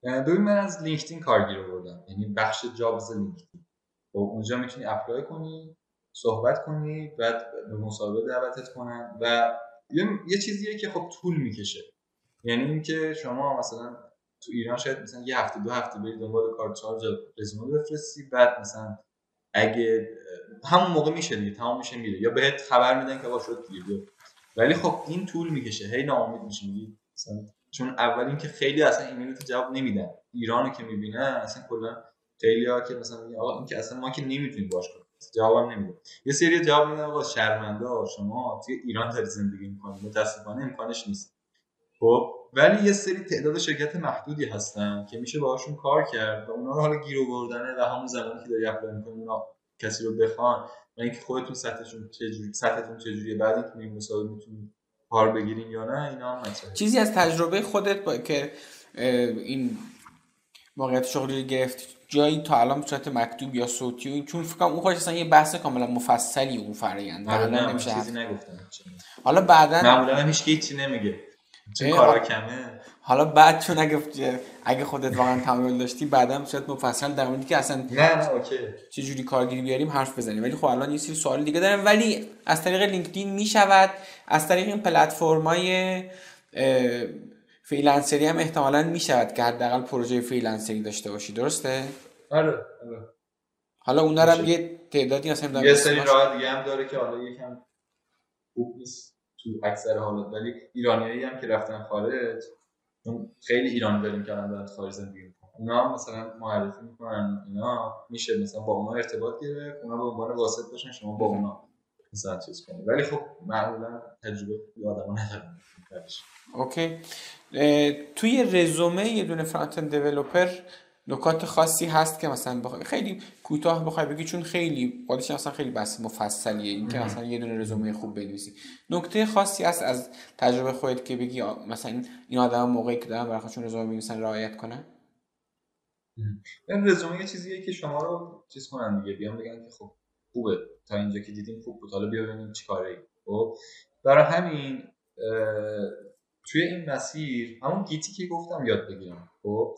ببین من از LinkedIn کار گیر آوردم. یعنی بخش jobs LinkedIn. خب اونجا می‌تونی apply کنی صحبت کنی بعد به مصاحبه دعوتت کنن و یه, یه چیزیه که خب طول می‌کشه. یعنی اینکه شما مثلا تو ایران شاید مثلا یه هفته دو هفته بری دنبال کار چارج رزومه بفرستی بعد مثلا اگه همون موقع میشه دیگه تمام میشه میره. یا بهت خبر میدن که آقا شد دیگه ولی خب این طول می‌کشه هی ناامید میشی مثلا چون اول اینکه خیلی اصلا ایمیل تو جواب نمیدن. ایرانو که می‌بینن اصلا کلا خیلی ها که مثلا میگن آقا این که اصلا ما که نمی‌تونیم باش کنیم جوابم نمیده. یه سری جواب میدن آقا شرمنده شما توی ایران داری زندگی می‌کنید متاسفانه امکانش نیست. خب ولی یه سری تعداد شرکت محدودی هستن که میشه باهاشون کار کرد و اونا رو حالا گیر آوردنه و همون زمانی که داری اپلای می‌کنی اونا کسی رو بخوان و اینکه خودتون سطحشون چجوری سطحتون چجوریه بعد اینکه می مسابقه می‌تونید کار بگیرین یا نه اینا هم چیزی از تجربه خودت با که این موقعیت شغلی گرفت جایی تا الان به صورت مکتوب یا صوتی و چون فکر اون خودش اصلا یه بحث کاملا مفصلی اون فرآیند. نمیشه چیزی نگفتم. حالا بعدا معمولا هیچ هیچی نمیگه. چون کارا کمه؟ حالا بعد چون اگه اگه خودت واقعا تمایل داشتی بعدا شاید مفصل در موردی که اصلا نه نه اوکی. چه جوری کار گیر بیاریم حرف بزنیم. ولی خب الان یه سری سوال دیگه دارم. ولی از طریق LinkedIn می‌شود. از طریق این پلتفرم‌های freelancer ی هم احتمالا می‌شود که حداقل پروژه freelancer ی داشته باشی. درسته؟ آره آره. حالا اون هم یه تعدادی اصلا یه سری راه دیگه هم داره که حالا یکم خوب نیست تو اکثر حالات ولی ایرانیایی هم که رفتن خارج چون خیلی ایرانی داریم که الان دارن خارج زندگی می‌کنن. اونا هم مثلا معرفی می‌کنن اینا میشه مثلا با اونا ارتباط گرفت اونا به عنوان واسط باشن شما با اونا مثلا چیز کنید. ولی خب معمولا تجربه آدما ندارن. اوکی. توی رزومه یه دونه فرانت اند دیولپر نکات خاصی هست که مثلا بخوای خیلی کوتاه بخوای بگی چون خیلی خودش اصلا خیلی بحث مفصلیه. این که مثلا یه دونه رزومه خوب بنویسی. نکته خاصی هست از تجربه خودت که بگی مثلا این آدم موقعی که دارن برای رزومه می‌نویسن رعایت کنن؟ این رزومه یه چیزیه که شما رو چیز کنن دیگه. بیان بگن که خب خوبه. تا اینجا که دیدیم خوب بود. حالا بیا ببینیم چیکاره خب؟ برای همین توی این مسیر همون Git ی که گفتم یاد بگیرم خب؟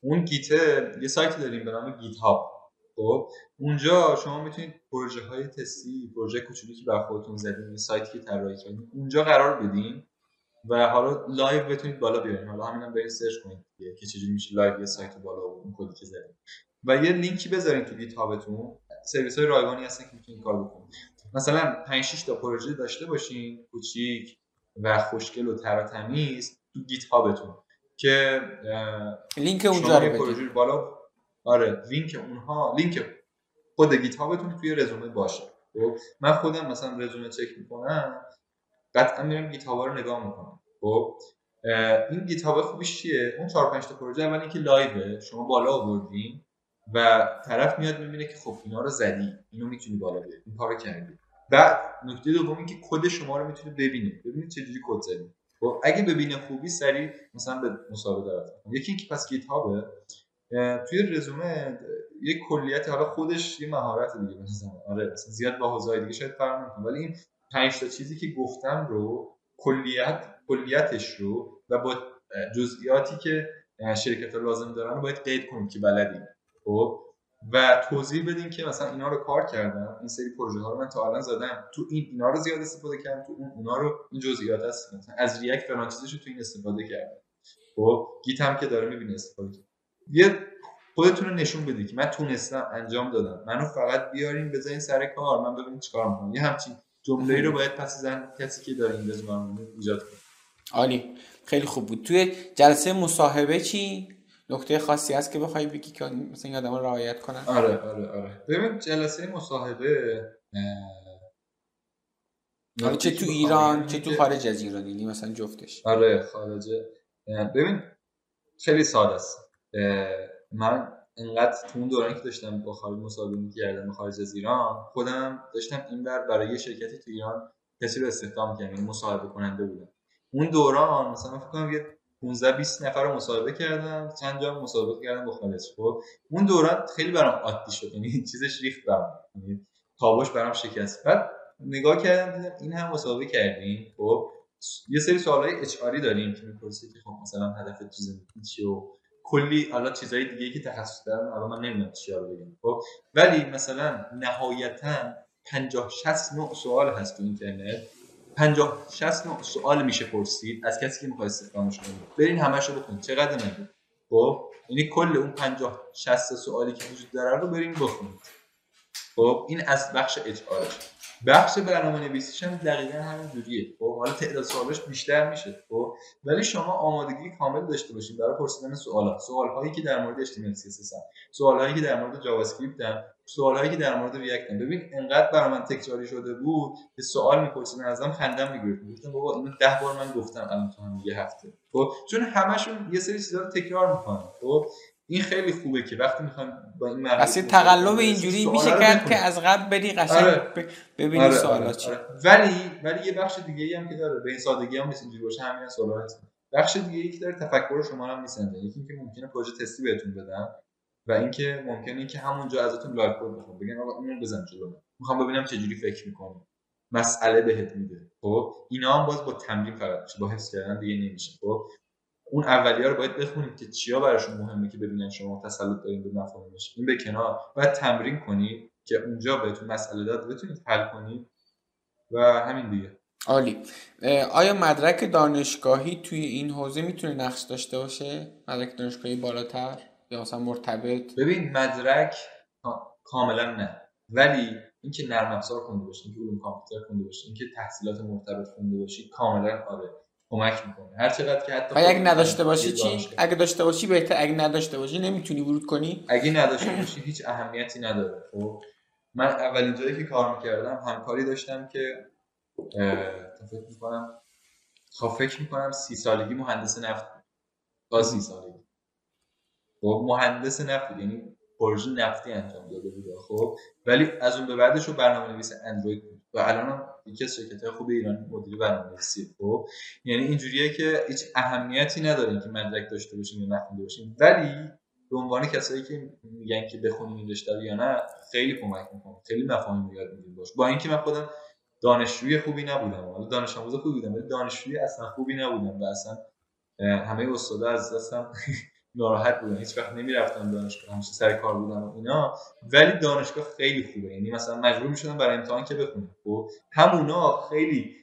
اون Git ه یه سایتی داریم به نام GitHub خب؟ اونجا شما می‌تونید پروژه های تستی پروژه کوچولی که بر خودتون زدین سایتی که طراحی کردین اونجا قرار بدین و حالا live بتونید بالا بیارین. حالا همینم برید search کنید که چجوری میشه live یه سایت بالا اون کدی که زدین. و یه لینکی بذارین تو GitHub تون سرویس های رایگانی هستن که می‌تونید کار بکنید. مثلا 5 6 تا پروژه داشته باشین کوچیک و خوشگل و تر تو GitHub تون که لینک اونجا رو پروژه بالا آره لینک اونها لینک خود GitHub تون توی رزومه باشه. خب من خودم مثلا رزومه چک می‌کنم قطعا میرم Git رو نگاه می‌کنم. خب این GitHub خوبیش چیه؟ اون 4 5 تا پروژه اول اینکه live ه شما بالا آوردین و طرف میاد می‌بینه که خب اینا رو زدی اینو می‌تونی بالا بیاری این کارو کردی. بعد نکته دوم اینکه کد شما رو می‌تونه ببینه. ببینید چه جوری کد زدی خب اگه ببینه خوبی سری مثلا به مسابقه داره یکی اینکه پس GitHub ه توی رزومه یه کلیت حالا خودش یه مهارت دیگه مثلا آره مثلا زیاد با حوزه دیگه شاید فرق نکنه ولی این پنج تا چیزی که گفتم رو کلیت کلیتش رو و با جزئیاتی که شرکت لازم دارن رو باید قید کنید که بلدین خب و توضیح بدین که مثلا اینا رو کار کردم این سری پروژه ها رو من تا الان زدم. تو این اینا رو زیاد استفاده کردم تو اون اونا رو این جزئیات هست. مثلا از ریاکت فلان چیزش تو این استفاده کردم. خب گیت هم که داره می‌بینه استفاده یه خودتون رو نشون بدید که من تونستم انجام دادم. منو فقط بیارین بذارین سر کار. من ببینید چیکار می‌کنم. یه همچین جمله رو باید پس زن کسی که داره این ایجاد کنه. عالی. خیلی خوب بود. توی جلسه مصاحبه چی؟ نکته خاصی هست که بخوای بگی که مثلا این آدم رعایت کنن؟ آره آره آره. ببین جلسه مصاحبه آره چه تو ایران چه تو خارج از ایران یعنی مثلا جفتش. آره خارج ببین خیلی ساده است. من انقدر تو اون دورانی که داشتم با خارج مصاحبه می‌کردم خارج از ایران خودم داشتم این بر برای یه شرکتی تو ایران کسی رو استخدام کردم یعنی مصاحبه کننده بودم. اون دوران مثلا فکر کنم یه 15 20 نفر رو مصاحبه کردم چند جا مصاحبه کردم با خالص خب اون دوران خیلی برام عادی شد یعنی چیزش ریخت برام یعنی تابوش برام شکست. بعد نگاه کردم این هم مصاحبه کردیم. خب یه سری سوالای اچ داریم که می‌پرسی که خب مثلا هدف تو زندگی چیه و کلی حالا چیزای دیگه که تخصص دارن حالا من نمی‌دونم چی رو بگم. خب ولی مثلا نهایتا 50 60 نوع سوال هست تو اینترنت. 50 60 نوع سوال میشه پرسید از کسی که می‌خواد استخدامش کنه. برین همشو بخونید. چقدر نگه خب یعنی کل اون 50 60 سوالی که وجود داره رو برین بخونید. خب این از بخش اچ بخش برنامه نویسیش هم دقیقا همین جوریه. خب حالا تعداد سوالش بیشتر میشه. خب ولی شما آمادگی کامل داشته باشید برای پرسیدن سوالات سوالهایی که در مورد HTML CSS هم. سوالهایی که در مورد JavaScript هم. سوالهایی که در مورد React هم. ببین انقدر برای من تکراری شده بود که سوال میپرسیدن ازم خندم می‌گرفت گفتم بابا اینو ده بار من گفتم الان تو هم یه هفته. خب چون همشون یه سری چیزا رو تکرار می‌کنن. خب این خیلی خوبه که وقتی می‌خوام با این مرحله اصلا تقلب اینجوری میشه کرد که از قبل بری قشنگ آره. ببینی آره. سوالات آره. ولی ولی یه بخش دیگه ای هم که داره به این سادگی هم نیست اینجوری باشه همین سوالات هست بخش دیگه ای که داره تفکر شما هم میسنجه. یکی اینکه ممکنه پروژه تستی بهتون بدن و اینکه ممکنه که همونجا ازتون live code بخوام بگن آقا اینو بزن جلو. می‌خوام ببینم چه جوری فکر می‌کنی. مسئله بهت میده. خب؟ اینا هم باز با تمرین فقط با حفظ کردن دیگه نمیشه. خب؟ اون اولیه رو باید بخونید که چیا براشون مهمه که ببینن شما تسلط دارین به مفاهیمش. این به کنار. باید تمرین کنید که اونجا بهتون مسئله داد بتونید حل کنید و همین دیگه. عالی. آیا مدرک دانشگاهی توی این حوزه می‌تونه نقش داشته باشه؟ مدرک دانشگاهی بالاتر یا مثلا مرتبط؟ ببین مدرک کاملا نه. ولی اینکه نرم افزار خونده باشی اینکه علوم کامپیوتر خونده باشی اینکه تحصیلات مرتبط خونده باشی کاملا آره. کمک می‌کنه. هر چقدر که حتی اگه نداشته باشی چی؟ اگه داشته باشی بهتر. اگه نداشته باشی نمی‌تونی ورود کنی. اگه نداشته باشی هیچ اهمیتی نداره. خب؟ من اولین جایی که کار می‌کردم همکاری داشتم که فکر می‌کنم تا خب فکر می‌کنم سی سالگی مهندس نفت تا سی سالگی. خب؟ مهندس نفت یعنی پروژه نفتی انجام داده بود. خب؟ ولی از اون به بعدش رو برنامه نویس اندروید بود. و الان یکی از شرکت خوب ایران مدیر برنامه‌نویسی خب یعنی اینجوریه که هیچ اهمیتی نداره که مدرک داشته باشیم یا نخونده باشیم. ولی به عنوان کسایی که میگن که بخونیم این رشته یا نه خیلی کمک می‌کنه. خیلی مفاهیم یاد می‌گیریم باش. با اینکه من خودم دانشجوی خوبی نبودم. حالا دانش آموز خوبی بودم ولی دانشجوی اصلا خوبی نبودم و اصلا همه استادا از دستم [laughs] ناراحت بودن هیچ وقت نمی‌رفتم دانشگاه همیشه سر کار بودم و اینا. ولی دانشگاه خیلی خوبه. یعنی مثلا مجبور می‌شدم برای امتحان که بخونم. خب همونا خیلی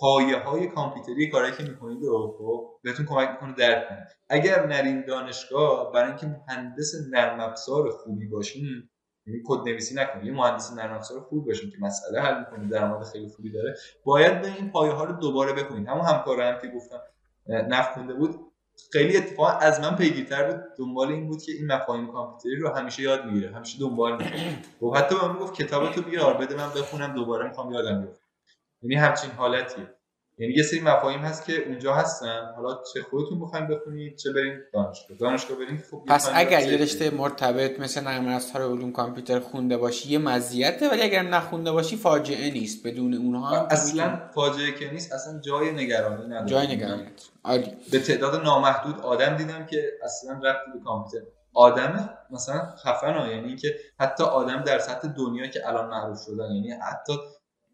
پایه های کامپیوتری کاری که می‌کنید و خب بهتون کمک می‌کنه درک کنید. اگر نرین دانشگاه برای اینکه مهندس نرم افزار خوبی باشین یعنی کد نویسی نکنید. یه مهندس نرم افزار خوب باشین که مسئله حل می‌کنید درآمد خیلی خوبی داره باید به این پایه ها رو دوباره بخونید. همون همکارم هم که گفتم نفت بود خیلی اتفاقا از من پیگیرتر بود. دنبال این بود که این مفاهیم کامپیوتری رو همیشه یاد می‌گیره. همیشه دنبال می‌گیره. و حتی به من گفت کتاب تو بیار بده من بخونم دوباره می‌خوام یادم بیفته. یعنی همچین حالتیه. یعنی یه سری مفاهیم هست که اونجا هستن. حالا چه خودتون بخواید بخونید چه برین دانشگاه. دانشگاه برین خب پس اگر یه رشته مرتبط مثل نرم افزار علوم کامپیوتر خونده باشی یه مزیته ولی اگر نخونده باشی فاجعه نیست. بدون اونها هم اصلا فاجعه که نیست اصلا جای نگرانی نداره. جای نگرانی عالی. به تعداد نامحدود آدم دیدم که اصلا رفت به کامپیوتر. آدم مثلا خفن یعنی که حتی آدم در سطح دنیا که الان معروف شدن یعنی حتی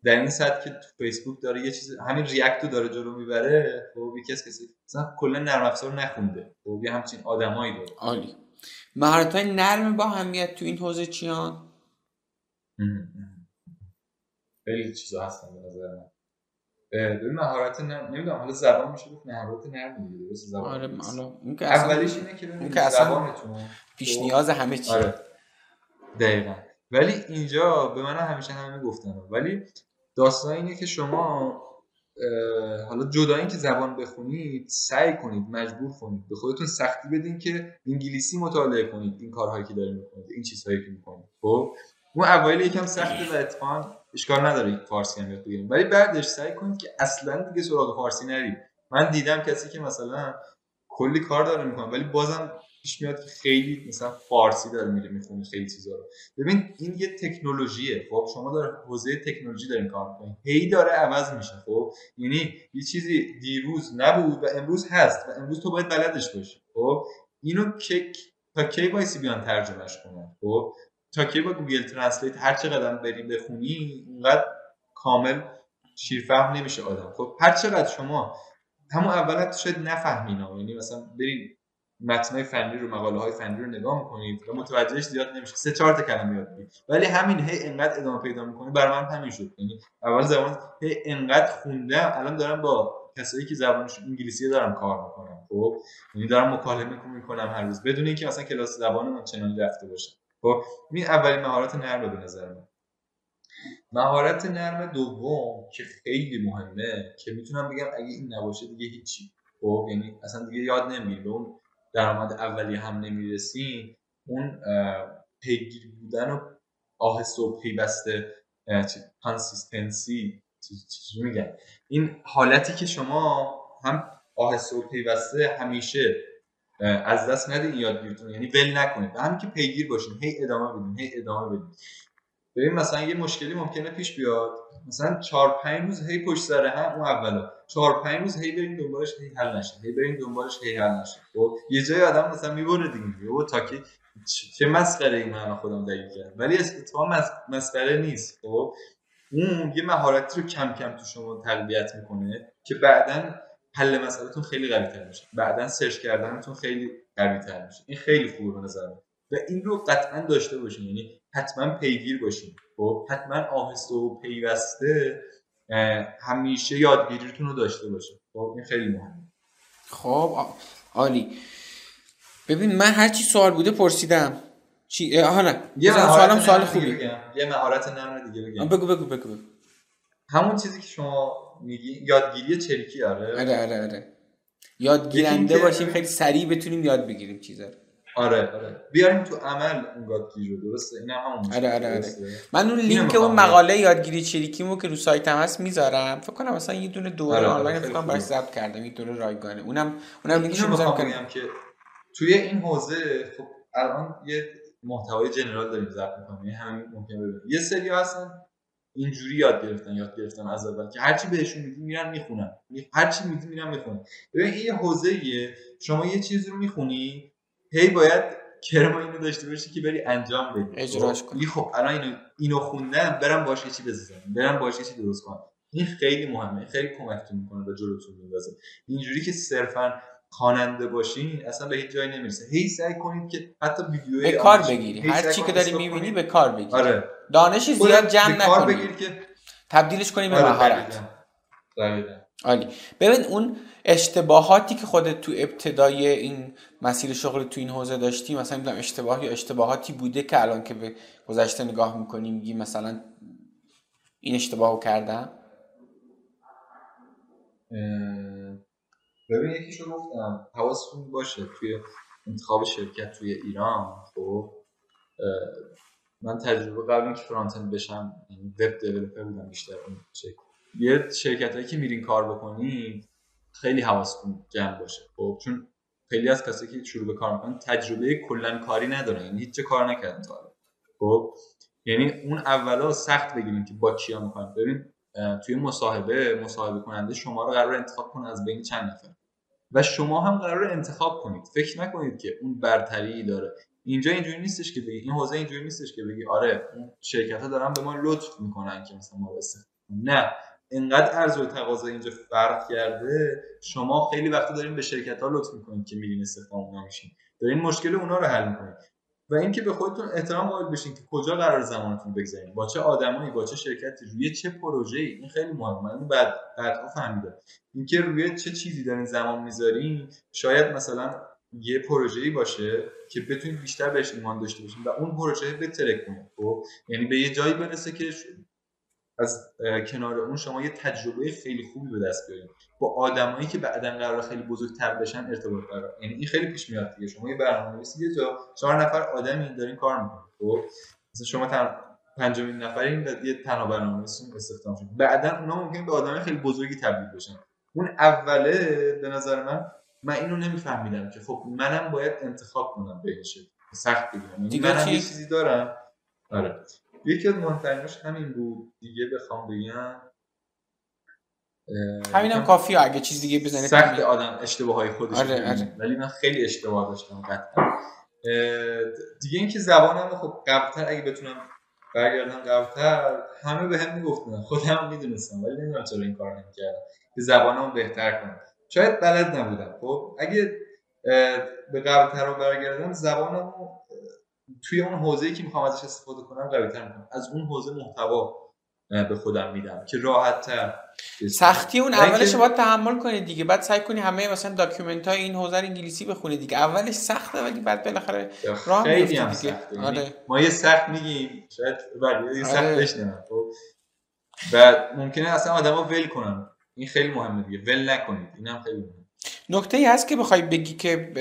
در این صد که تو فیسبوک داره یه چیز همین ریاکت رو داره جلو می‌بره خب یکی از کسی مثلا کلا نرم افزار نخونده. خب یه همچین آدمایی داره. عالی. مهارت های نرم با اهمیت تو این حوزه چیان؟ خیلی چیزا هستن به نظر من. ببین مهارت نرم نمی‌دونم حالا زبان میشه گفت مهارت نرم دیگه درست زبان آره حالا اون که اولیش اینه که ببینید زبانتون. پیش نیاز همه چیه. آره. دقیقاً. ولی اینجا به من همیشه همه گفتن ولی داستان اینه که شما حالا جدا که زبان بخونید سعی کنید مجبور کنید. به خودتون سختی بدین که انگلیسی مطالعه کنید این کارهایی که دارید می‌کنید این چیزهایی که می‌کنید. خب؟ اون اوایل یکم سخته و اتفاقا اشکال نداره فارسی هم یاد ولی بعدش سعی کنید که اصلا دیگه سراغ فارسی نرید. من دیدم کسی که مثلا کلی کار داره می‌کنه ولی بازم پیش میاد که خیلی مثلا فارسی داره میره می‌خونه خیلی چیزا رو. ببین این یه تکنولوژیه خب؟ شما داره حوزه تکنولوژی دارین کار می‌کنین. هی داره عوض میشه خب؟ یعنی یه چیزی دیروز نبود و امروز هست و امروز تو باید بلدش باشی خب؟ اینو که تا کی وایسی بیان ترجمهش کنن خب؟ تا کی با Google Translate هر چقدر بری بخونی اونقدر کامل شیرفهم نمیشه آدم. خب هر چقدر شما همون اول شاید نفهمین یعنی مثلا برید متنای فنی رو مقاله های فنی رو نگاه می‌کنید و متوجهش زیاد نمیشه سه چهار تا کلمه یاد بگیرید ولی همین هی انقدر ادامه پیدا می‌کنه. برای من همین شد. یعنی اول زبان هی انقدر خوندم الان دارم با کسایی که زبانشون انگلیسی دارم کار می‌کنم. خب؟ یعنی دارم مکالمه می‌کنم هر روز. بدون اینکه مثلا کلاس زبان آنچنانی رفته باشم. خب؟ این اولین مهارت نرم به نظر من. مهارت نرم دوم که خیلی مهمه که می‌تونم بگم اگه این نباشه دیگه هیچی. خب؟ یعنی اصلا دیگه یاد نمی‌گیری اون درآمد اولی هم نمی‌رسیم اون پیگیر بودن و آهسته و پیوسته consistency میگن؟ این حالتی که شما هم آهسته و پیوسته همیشه از دست ندید یادگیریتون یعنی ول نکنید. و همین که پیگیر باشین هی ادامه بدین هی ادامه بدین. ببین مثلا یه مشکلی ممکنه پیش بیاد. مثلا 4 5 روز هی پشت سر هم اون اولا. 4 5 روز هی بریم دنبالش هی حل نشه. هی بریم دنبالش هی حل نشه. خب یه جای آدم مثلا می‌بره دیگه. و تا که چه مسخره این من خودم دقیق کرد ولی اتفاقا مسخره نیست. خب اون یه مهارتی رو کم کم تو شما تقویت می‌کنه که بعدا حل مسئلهتون خیلی قوی تر میشه. بعدا سرچ کردنتون خیلی قوی تر میشه. این خیلی خوبه به نظر و این رو قطعا داشته باشین یعنی حتما پیگیر باشین خب حتما آهسته و پیوسته همیشه یادگیریتون رو داشته باشین خب این خیلی مهمه. خب عالی. ببین من هر چی سوال بوده پرسیدم. چی؟ آها نه. یه سوالم سوال خوبی. بگم. یه مهارت نرم دیگه بگم. بگو بگو بگو بگو. همون چیزی که شما میگی یادگیری چریکی آره. آره آره آره. یادگیرنده باشیم خیلی سریع بتونیم یاد بگیریم چیزا آره آره. بیاریم تو عمل اون یادگیری رو درسته؟ این همون آره آره آره. من اون لینک اون مقاله یادگیری چریکیمو که رو سایتم هست می‌ذارم. فکر کنم مثلا یه دونه دوره آره آنلاین فکر کنم براش ضبط کردم. یه دوره رایگانه. اونم اونم لینکشو می‌ذارم که توی این حوزه خب الان یه محتوای جنرال داریم ضبط می‌کنیم. یعنی همین ممکنه ببینیم. یه سری هستن اینجوری یاد گرفتن یاد گرفتن از اول که هرچی بهشون میگی میرن می‌خونن. هرچی میگی میرن می‌خونن. ببین این حوزه شما یه چیزی رو می‌خونی هی باید کرم اینو داشته باشی که بری انجام بدی. اجراش کنی. خب الان اینو اینو خوندم برم باش چی بزنم. برم باش چی درست کنم. این خیلی مهمه. خیلی کمکتون می‌کنه و جلوتون میندازه. اینجوری که صرفا خواننده باشین اصلا به هیچ جایی نمی‌رسه. هی سعی کنید که حتی ویدیو به کار بگیری. هر چی که داری می‌بینی به کار بگیری. آره. دانش زیاد جمع نکنی. که تبدیلش کنی به آره، مهارت. عالی. ببین اون اشتباهاتی که خودت تو ابتدای این مسیر شغل تو این حوزه داشتی مثلا می‌دونم اشتباه یا اشتباهاتی بوده که الان که به گذشته نگاه می‌کنی میگی مثلا این اشتباهو کردم؟ ببین یکیشو گفتم حواستون باشه توی انتخاب شرکت توی ایران خب من تجربه قبل اینکه فرانت اند بشم وب دیولپر بودم بیشتر اون شکل یه شرکت که میرین کار بکنید خیلی حواستون جمع باشه. خب چون خیلی از کسایی که شروع به کار می‌کنن تجربه کلا کاری ندارن یعنی هیچ کار نکردن تا خب یعنی اون اولا سخت بگیریم که با کیا می‌کنن ببین توی مصاحبه مصاحبه کننده شما رو قرار انتخاب کنه از بین چند نفر. و شما هم قرار انتخاب کنید. فکر نکنید که اون برتری داره. اینجا اینجوری نیستش که بگی این حوزه اینجوری نیستش که بگی آره اون شرکت ها دارن به ما لطف می‌کنن که مثلا ما رو نه. انقدر عرض و تقاضا اینجا فرق کرده شما خیلی وقت دارین به شرکت ها لطف می‌کنید که میرین استخدام اونا میشین. دارین مشکل اونا رو حل می‌کنید و اینکه به خودتون احترام قائل بشین که کجا قرار زمانتون بگذارین با چه آدمایی با چه شرکتی روی چه پروژه‌ای این خیلی مهمه. من بعد بعد فهمیدم. اینکه روی چه چیزی دارین زمان می‌ذارین شاید مثلا یه پروژه‌ای باشه که بتونید بیشتر بهش ایمان داشته باشین و اون پروژه بترک کنه خب؟ یعنی به یه جایی برسه که از کنار اون شما یه تجربه خیلی خوبی به دست بیارید با آدمایی که بعدا قرار خیلی بزرگتر بشن ارتباط برقرار یعنی این خیلی پیش میاد دیگه. شما یه برنامه‌نویسی یه جا چهار نفر آدمی دارین کار می‌کنید خب؟ مثلا شما تن... پنجمین نفرین و یه تنها برنامه‌نویسی استخدام شد بعدا اونا ممکن به آدمای خیلی بزرگی تبدیل بشن. اون اوله به نظر من من اینو نمیفهمیدم که خب منم باید انتخاب کنم بهش سخت بگیرم یعنی دیگه منم یه چیزی دارم. آره. یکی از مهمتریناش همین بود. دیگه بخوام بگم همینم کافیه اگه چیز دیگه بزنید سخت آدم اشتباه های خودش آره، آره. ولی من خیلی اشتباه داشتم قطعا. دیگه اینکه زبانم خب قبلتر اگه بتونم برگردم قبلتر همه به هم می‌گفتن. خودم می‌دونستم ولی نمی‌دونم چرا این کار نمی‌کردم. که زبانم بهتر کنم. شاید بلد نبودم. خب اگه به قبلتر رو برگردم زبانم توی اون حوزه‌ای که می‌خوام ازش استفاده کنم قوی تر می‌کنم. از اون حوزه محتوا به خودم میدم که راحت تر سختی اون. اولش باید تحمل کنید دیگه. بعد سعی کنی همه مثلا document های این حوزه انگلیسی بخونید دیگه. اولش سخته ولی بعد بالاخره راه خیلی هم دیگه یعنی آره. ما یه سخت میگیم. شاید ولی یه سخت آره. بشینم خب. و ممکنه اصلا آدما ول کنن. این خیلی مهمه دیگه. ول نکنید. اینم خیلی مهمه. نکته ای هست که بخوای بگی که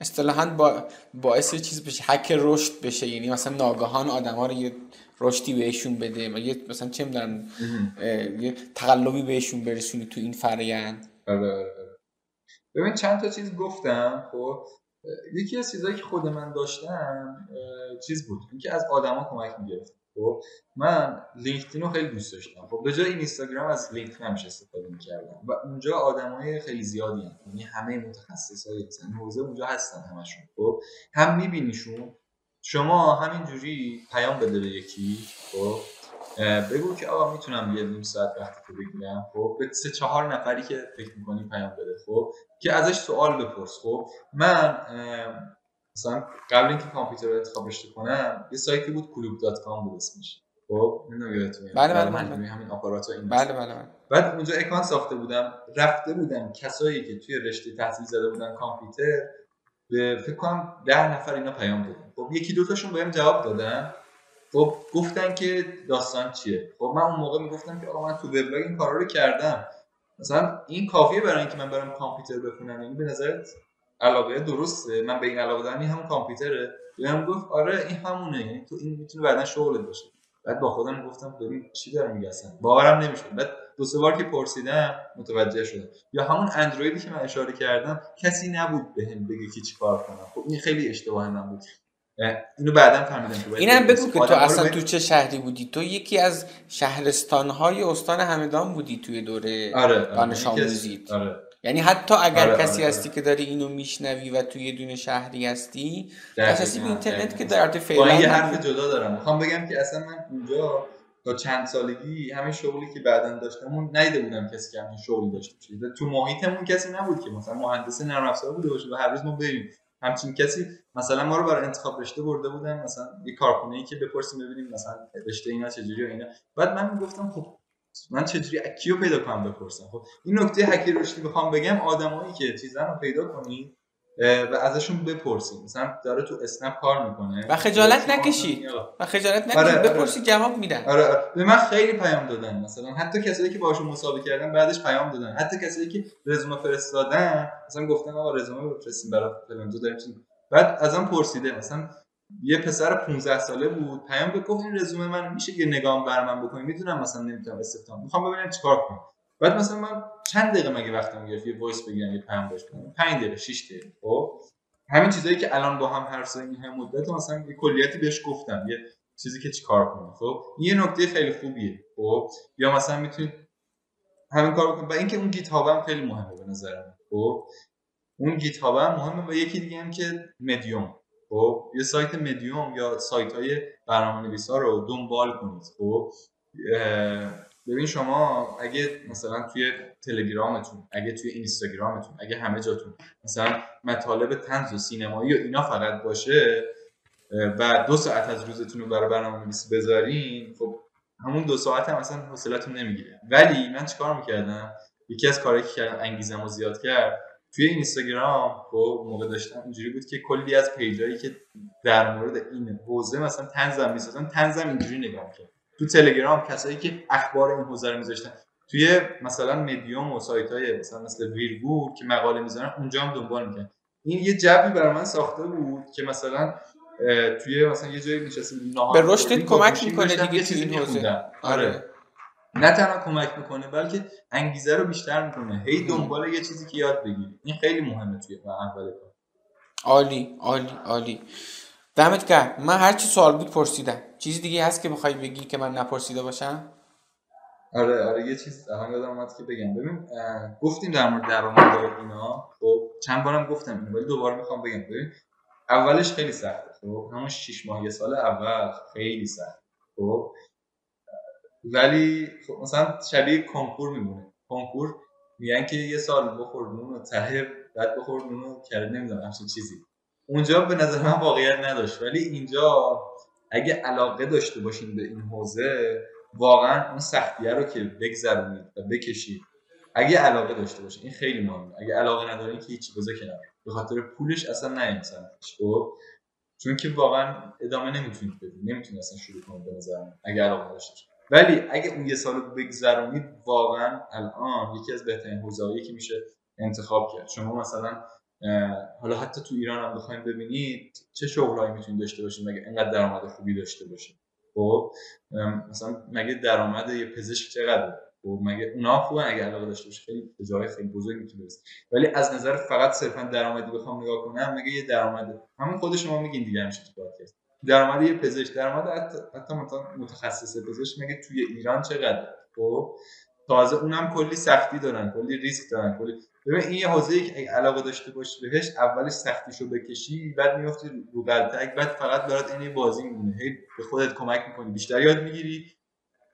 اصطلاحا با باعث چیز بشه حک رشد بشه. یعنی مثلا ناگهان آدما رو یه رشدی بهشون بده یه مثلا چه می‌دونم یه تقلبی بهشون برسونی تو این فرآیند. آره آره, آره. ببین چند تا چیز گفتم خب. یکی از چیزهایی که خود من داشتم چیز بود؟ اینکه از آدما کمک می‌گرفت. خب من لینکدین رو خیلی دوست داشتم. خب به جای اینستاگرام از لینکدین همیشه استفاده می‌کردم و اونجا آدمای خیلی زیادی هستن. یعنی همه متخصصای مثلا حوزه اونجا هستن همشون. خب هم میبینیشون. شما همینجوری پیام بده به یکی. خب بگو که آقا می‌تونم یه نیم ساعت وقتتو بگیرم. خب به سه چهار نفری که فکر می‌کنی پیام بده. خب که ازش سوال بپرس. خب من مثلا قبل اینکه کامپیوتر رو انتخاب رشته کنم یه سایتی بود کلوب dot com بود اسمش. خب اینو یادتونه بله بله بله. همین آپارات و این بله بله بله. بعد اونجا account ساخته بودم رفته بودم کسایی که توی رشته تحصیل کرده بودن کامپیوتر به فکر کنم ده نفر اینا پیام دادن. خب یکی دو تاشون بهم جواب دادن. خب گفتن که داستان چیه؟ خب من اون موقع می‌گفتم که آقا من تو وبلاگ این کارا رو کردم. مثلا این کافیه برای اینکه من برم کامپیوتر بخونم؟ یعنی به نظرت علاقه درسته. من به این علاقه دارم این همون کامپیوتره. بهم گفت آره این همونه. یعنی تو این می‌تونه بعدا شغلت باشه. بعد با خودم گفتم ببین چی دارم میگه اصلا؟ باورم نمی‌شد. بعد دو سه بار که پرسیدم متوجه شدم. یا همون اندرویدی که من اشاره کردم کسی نبود بهم بگه که چیکار کنم. خب این خیلی اشتباه من بود. اینو بعدا فهمیدم که اینم بگو که تو اصلا تو چه شهری بودی؟ تو یکی از شهرستانهای استان همدان بودی توی دوره آره, آره. دانش آموزیت آره. یعنی حتی اگر آره کسی آره. هستی آره. که داری اینو میشنوی و توی یه دونه شهری هستی اساسی به اینترنت که در فعلا یه حرف جدا دارم. می‌خوام بگم که اصلا من اونجا تا چند سالگی همین شغلی که بعدا داشتم اون نیده بودم کسی که همین شغل داشته باشه. تو محیطمون کسی نبود که مثلا مهندس نرم افزار بوده باشه و هر روز ما بریم. همچین کسی مثلا ما رو برای انتخاب رشته برده بودن مثلا یه کارخونه ای که بپرسیم ببینیم مثلا رشته اینا چجوری و اینا. بعد من می‌گفتم خب من چجوری کیو پیدا کنم بپرسم؟ خب این نکته هکی رشدی بخوام بگم آدمایی که چیزا رو پیدا کنید و ازشون بپرسید مثلا داره تو اسنپ کار می‌کنه. و خجالت نکشید. و خجالت نکشید. آره، آره. بپرسید جواب میدن. آره آره. به من خیلی پیام دادن مثلا. حتی کسایی که باشون مسابقه کردن بعدش پیام دادن. حتی کسایی که رزومه فرستادن مثلا گفتن آقا رزومه بفرستیم برای فلان داریم. بعد ازم پرسیده مثلا یه پسر 15 ساله بود. پیام داد گفت این رزومه من میشه یه نگاه برا من بکنی؟ می‌دونم مثلا نمی‌تونم استخدام می‌خوام ببینم چیکار کنم. بعد مثلا من چند دقیقه مگه وقتم گرفت؟ یه voice بگیرم یه پیام بهش بدم. 5 دقیقه 6 دقیقه. خب؟ همین چیزایی که الان با هم حرف زدیم این مدت مثلا یه کلیتی بهش گفتم. یه چیزی که چیکار کنه خب؟ یه نکته خیلی خوبیه. خب؟ یا مثلا می‌تونید همین کار بکنید و اینکه اون Git هم خیلی مهمه به نظر من خب؟ اون گیت هم مهمه. و یکی دیگه هم که مدیوم. خب یه سایت مدیوم یا سایت های برنامه نویسا رو دنبال کنید. خب ببین شما اگه مثلا توی تلگرامتون اگه توی اینستاگرامتون اگه همه جاتون مثلا مطالب تنز و سینمایی و اینا فقط باشه و دو ساعت از روزتون رو برای برنامه نویسی بذارین خب همون دو ساعت هم مثلا حوصلتون نمی‌گیره. ولی من چیکار می‌کردم؟ یکی از کارهایی که کردم انگیزم رو زیاد کرد توی اینستاگرام خب موقع داشتم اینجوری بود که کلی از پیجایی که در مورد این حوزه مثلا تنزم می‌سازن تنزم اینجوری نگاه کرد تو تلگرام کسایی که اخبار این حوزه رو میذاشتن توی مثلا مدیوم و سایت های مثلا مثل ویرگور که مقاله می‌ذارن اونجا هم دنبال می‌کنن این یه جبی برای من ساخته بود که مثلا توی مثلا یه جایی نشسته به رشدت کمک می‌کنه دیگه تو این حوزه. آره. نه تنها کمک می‌کنه بلکه انگیزه رو بیشتر می‌کنه. هی دنبال یه چیزی که یاد بگیری. این خیلی مهمه توی اول کار. عالی عالی عالی. دمت گرم. من هر چی سوال بود پرسیدم. چیزی دیگه هست که بخوای بگی که من نپرسیده باشم؟ آره آره یه چیز الان یادم اومد که بگم. ببین گفتیم در مورد درآمد اینا. خب چند بارم گفتم اینو ولی دوباره می‌خوام بگم. ببین اولش خیلی سخته. خب همون 6 ماه یه سال اول خیلی سخت خب ولی خب مثلا شبیه کنکور میمونه. کنکور میگن که یه سال بخور نون و ته بعد بخور نون و کرد نمی‌دونم همچین چیزی. اونجا به نظر من واقعیت نداشت. ولی اینجا اگه علاقه داشته باشین به این حوزه واقعا اون سختیه رو که بگذرونید و بکشید. اگه علاقه داشته باشین این خیلی مهمه. اگه علاقه ندارین که هیچی بذار کنار. به خاطر پولش اصلا مثلا. خب؟ چون که واقعا ادامه نمی‌تونید بدید نمی‌تونید اصلا شروع کنید به نظر اگه علاقه داشته ولی اگه اون یه سال بگذرونید واقعا الان یکی از بهترین حوزه‌ای که میشه انتخاب کرد. شما مثلا حالا حتی تو ایران هم بخوایم ببینید چه شغلایی می‌تونید داشته باشید مگه اینقدر درآمد خوبی داشته باشید؟ خب مثلا مگه درآمد یه پزشک چقدره؟ خب مگه اونا خوبه اگه علاقه داشته باشه خیلی به جای خیلی بزرگ می‌تونه برسه ولی از نظر فقط صرفا درآمدی بخوام نگاه کنم مگه یه درآمد همون خود شما میگین دیگه همیشه تو پادکست. درآمد یه پزشک درآمد حتی, حتی متخصص پزشک مگه توی ایران چقدر؟ خب؟ تازه اونم کلی سختی دارن کلی ریسک دارن کلی ببین این یه حوزه اگه علاقه داشته باشی بهش اولش سختیشو بکشی بعد میافتی رو قلتک بعد فقط برات این بازی میمونه. هی به خودت کمک می‌کنی بیشتر یاد می‌گیری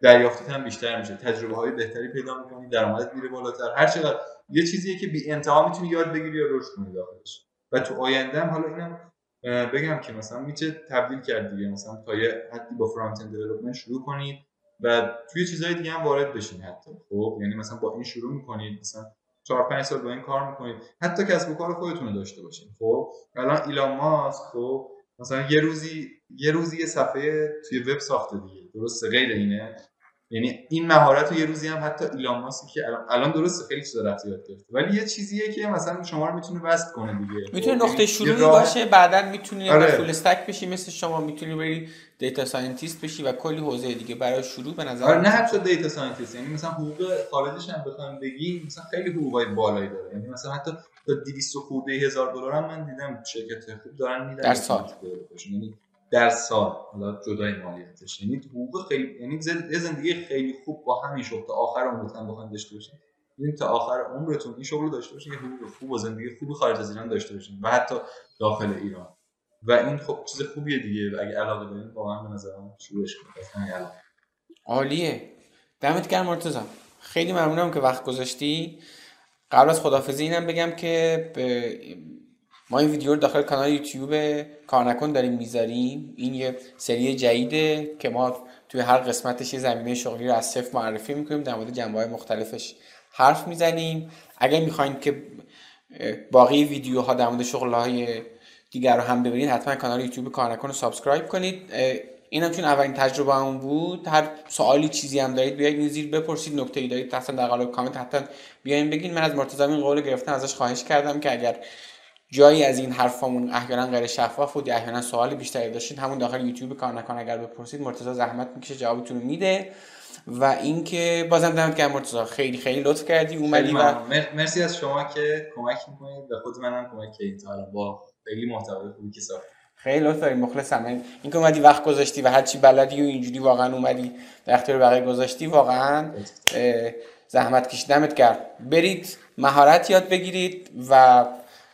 دریافتت هم بیشتر میشه تجربه های بهتری پیدا می‌کنی درآمدت میره بالاتر. هر چقدر یه چیزیه که بی انتها می‌تونی یاد بگیری یا رشد کنی داخلش. و تو آینده هم حالا اینم بگم که مثلا میشه تبدیل کرد دیگه. مثلا تا یه حدی با فرانت اند شروع کنید و توی چیزهای دیگه هم وارد بشین حتی. خب یعنی مثلا با این شروع می‌کنید مثلا چهار پنج سال با این کار می‌کنید. حتی کسب و کار خودتون رو داشته باشین. خب الان ایلان ماسک خب مثلا یه روزی یه روزی یه صفحه توی وب ساخته دیگه. درسته غیر اینه. یعنی این مهارت رو یه روزی هم حتی ایلان ماسک که الان, درسته خیلی چیزا رفت یاد گرفته. ولی یه چیزیه که مثلا شما رو می‌تونه وصل کنه دیگه. می‌تونه نقطه شروعی باشه بعدا می‌تونی آره. full stack بشی مثل شما می‌تونی بری data scientist بشی و کلی حوزه دیگه برای شروع به نظر آره نه حتی data scientist یعنی مثلا حقوق خارجش هم بخوام بگیم مثلا خیلی حقوقای بالایی داره. یعنی مثلا حتی تا 200 خورده هزار دلار هم من دیدم شرکت خوب دارن میدن. در سال. یعنی در سال حالا جدای مالیاتش. یعنی حقوق خیلی یعنی زندگی خیلی خوب با همین شغل. تا آخر عمرتون بخواید داشته باشین یعنی تا آخر عمرتون این شغل داشته باشین یه حقوق خوب و زندگی خوب خارج از ایران داشته باشین و حتی داخل ایران. و این خب چیز خوبیه دیگه. و اگه علاقه دارین واقعا به نظرم شروعش کنید. عالیه. دمت گرم مرتضی. خیلی ممنونم که وقت گذاشتی. قبل از خدافزی اینم بگم که به ما این ویدیو رو داخل کانال یوتیوب کار نکن داریم می‌ذاریم. این یه سری جدیده که ما توی هر قسمتش یه زمینه شغلی رو از صفر معرفی می‌کنیم در مورد جنبه های مختلفش حرف می‌زنیم. اگر می‌خواین که باقی ویدیوها در مورد شغل های دیگر رو هم ببینید حتما کانال یوتیوب کار نکن رو subscribe کنید. اینم چون اولین تجربه همون بود. هر سوالی چیزی هم دارید بیاید این زیر بپرسید. نکته ای دارید اصلا در قالب کامنت حتما بیاین بگین. من از مرتضی این قول گرفتن ازش خواهش کردم که اگر جایی از این حرفامون احیانا غیر شفاف بود یا احیانا سوال بیشتری داشتید همون داخل یوتیوب کار نکن اگر بپرسید مرتضی زحمت می‌کشه جوابتون میده. و اینکه بازم دمت گرم مرتضی خیلی خیلی لطف کردی اومدی و مرسی از شما که کمک می‌کنید. به خود منم کمک کردید. با خیلی محتوای خوبی که ساخت خیلی لطف داری مخلصم. این که اومدی وقت گذاشتی و هرچی بلدی و اینجوری واقعا اومدی در اختیار بقیه گذاشتی واقعا زحمت کشیدمت کرد برید مهارت یاد بگیرید و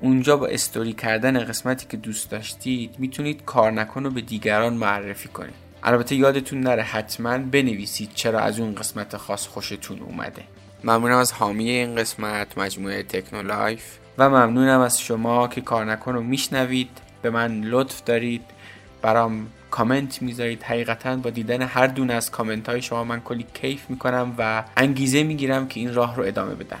اونجا با استوری کردن قسمتی که دوست داشتید می‌تونید کار نکن رو به دیگران معرفی کنید. البته یادتون نره حتما بنویسید چرا از اون قسمت خاص خوشتون اومده. ممنونم از حامی این قسمت مجموعه تکنولایف. و ممنونم از شما که کار نکن رو میشنوید. به من لطف دارید. برام کامنت می‌ذارید. حقیقتا با دیدن هر دونه از کامنت های شما من کلی کیف می‌کنم و انگیزه می‌گیرم که این راه رو ادامه بدم.